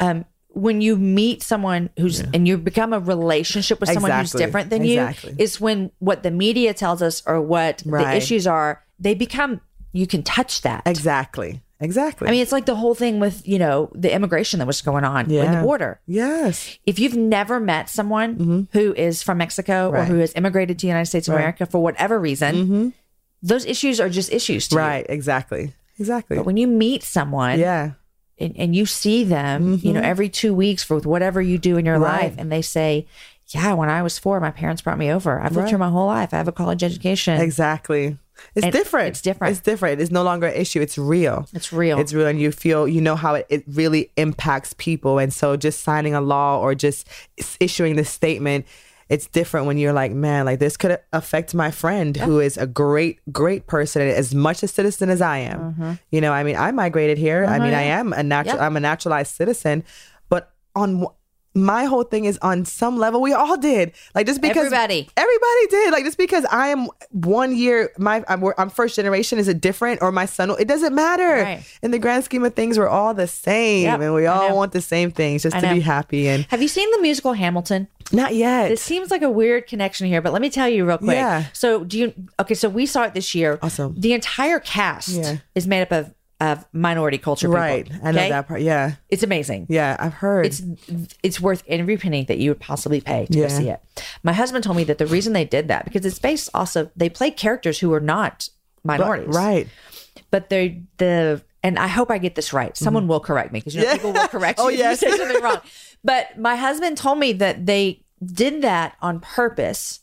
[SPEAKER 3] um, when you meet someone who's and you become a relationship with someone
[SPEAKER 4] Exactly.
[SPEAKER 3] who's different than
[SPEAKER 4] Exactly.
[SPEAKER 3] you is when what the media tells us or what the issues are, they become you can touch that.
[SPEAKER 4] Exactly. Exactly.
[SPEAKER 3] I mean, it's like the whole thing with, you know, the immigration that was going on in the border.
[SPEAKER 4] yes.
[SPEAKER 3] If you've never met someone who is from Mexico or
[SPEAKER 4] Mm-hmm.
[SPEAKER 3] Who has immigrated to the United States of
[SPEAKER 4] Right. Mm-hmm.
[SPEAKER 3] America for whatever reason, those issues are just issues to you.
[SPEAKER 4] Right. Exactly. Exactly.
[SPEAKER 3] But when you meet someone
[SPEAKER 4] yeah.
[SPEAKER 3] and, and you see them, you know, every two weeks for whatever you do in your
[SPEAKER 4] Mm-hmm. Right.
[SPEAKER 3] life, and they say, Yeah, when I was four, my parents brought me over. I've lived
[SPEAKER 4] Right.
[SPEAKER 3] here my whole life. I have a college education.
[SPEAKER 4] Exactly. It's
[SPEAKER 3] And
[SPEAKER 4] different.
[SPEAKER 3] it's different.
[SPEAKER 4] It's different. It's no longer an issue. It's real.
[SPEAKER 3] It's real.
[SPEAKER 4] It's real. And you feel, you know how it, it really impacts people. And so just signing a law or just issuing this statement, it's different when you're like, man, like this could affect my friend who is a great, great person and as much a citizen as I am. Mm-hmm. You know, I mean, I migrated here. I mean, mm-hmm, I am a natural,
[SPEAKER 3] Yeah.
[SPEAKER 4] I'm a naturalized citizen, but on my whole thing is on some level we all did like just because
[SPEAKER 3] Everybody.
[SPEAKER 4] everybody did like just because i am one year my i'm, I'm first generation is it different or my son it doesn't matter
[SPEAKER 3] Right.
[SPEAKER 4] in the grand scheme of things we're all the same
[SPEAKER 3] Yep,
[SPEAKER 4] and we all want the same things just
[SPEAKER 3] I
[SPEAKER 4] to be happy and
[SPEAKER 3] have you seen the musical Hamilton?
[SPEAKER 4] not yet
[SPEAKER 3] It seems like a weird connection here, but let me tell you real quick.
[SPEAKER 4] Yeah.
[SPEAKER 3] So do you okay, so we saw it this year.
[SPEAKER 4] Awesome.
[SPEAKER 3] The entire cast
[SPEAKER 4] Yeah.
[SPEAKER 3] is made up of of minority culture people.
[SPEAKER 4] right i know
[SPEAKER 3] okay?
[SPEAKER 4] that part yeah
[SPEAKER 3] It's amazing.
[SPEAKER 4] yeah i've heard
[SPEAKER 3] It's it's worth every penny that you would possibly pay to
[SPEAKER 4] Yeah.
[SPEAKER 3] go see it. My husband told me that the reason they did that because it's based also they play characters who are not minorities,
[SPEAKER 4] right
[SPEAKER 3] But they the and I hope I get this right. Someone will correct me because you know
[SPEAKER 4] Mm-hmm. Yeah.
[SPEAKER 3] people will correct you
[SPEAKER 4] Oh,
[SPEAKER 3] if
[SPEAKER 4] yes.
[SPEAKER 3] you say something wrong. But my husband told me that they did that on purpose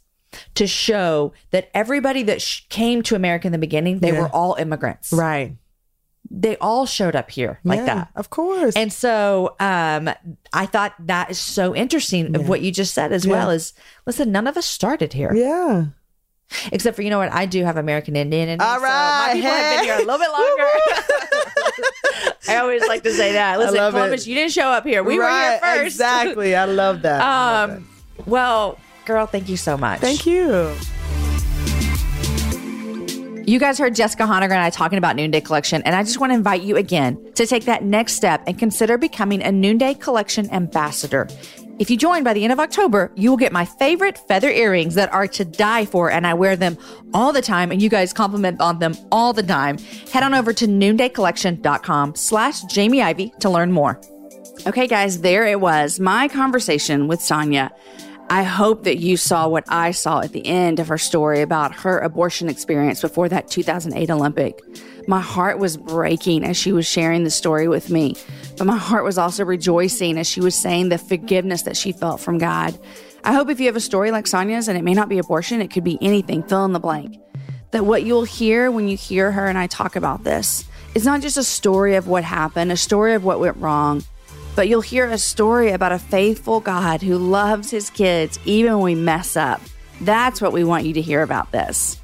[SPEAKER 3] to show that everybody that sh- came to America in the beginning, they
[SPEAKER 4] Yeah.
[SPEAKER 3] were all immigrants.
[SPEAKER 4] right
[SPEAKER 3] They all showed up here like
[SPEAKER 4] Yeah,
[SPEAKER 3] that.
[SPEAKER 4] of course
[SPEAKER 3] And so um, I thought that is so interesting of what you just said as well is listen, none of us started here.
[SPEAKER 4] yeah
[SPEAKER 3] Except for you know what? I do have American Indian in me.
[SPEAKER 4] All
[SPEAKER 3] so my
[SPEAKER 4] right,
[SPEAKER 3] people have been here a little bit longer. I always like to say that. Listen, Columbus,
[SPEAKER 4] it.
[SPEAKER 3] you didn't show up here. We
[SPEAKER 4] right,
[SPEAKER 3] were here first.
[SPEAKER 4] exactly i love that I love
[SPEAKER 3] Um well, girl, thank you so much.
[SPEAKER 4] thank you
[SPEAKER 3] You guys heard Jessica Honegger and I talking about Noonday Collection, and I just want to invite you again to take that next step and consider becoming a Noonday Collection ambassador. If you join by the end of October, you will get my favorite feather earrings that are to die for, and I wear them all the time, and you guys compliment on them all the time. Head on over to noondaycollection.com slash Jamie Ivey to learn more.
[SPEAKER 7] Okay, guys, there it was. My conversation with Sanya. I hope that you saw what I saw at the end of her story about her abortion experience before that 2008 Olympic. My heart was breaking as she was sharing the story with me, but my heart was also rejoicing as she was saying the forgiveness that she felt from God. I hope if you have a story like Sanya's, and it may not be abortion, it could be anything, fill in the blank, that what you'll hear when you hear her and I talk about this is not just a story of what happened, a story of what went wrong, but you'll hear a story about a faithful God who loves his kids even when we mess up. That's what we want you to hear about this.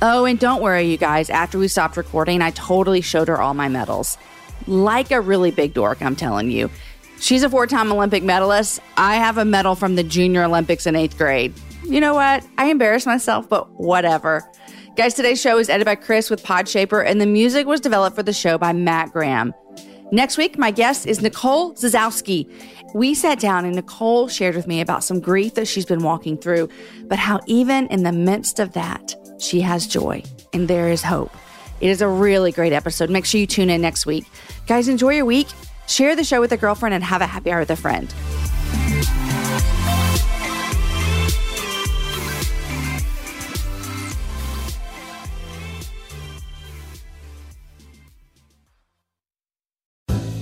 [SPEAKER 7] Oh, and don't worry, you guys. After we stopped recording, I totally showed her all my medals. Like a really big dork, I'm telling you. She's a four time Olympic medalist. I have a medal from the Junior Olympics in eighth grade. You know what? I embarrass myself, but whatever. Guys, today's show is edited by Chris with Podshaper, and the music was developed for the show by Matt Graham. Next week, my guest is Nicole Zasowski. We sat down and Nicole shared with me about some grief that she's been walking through, but how even in the midst of that, she has joy and there is hope. It is a really great episode. Make sure you tune in next week. Guys, enjoy your week. Share the show with a girlfriend and have a happy hour with a friend.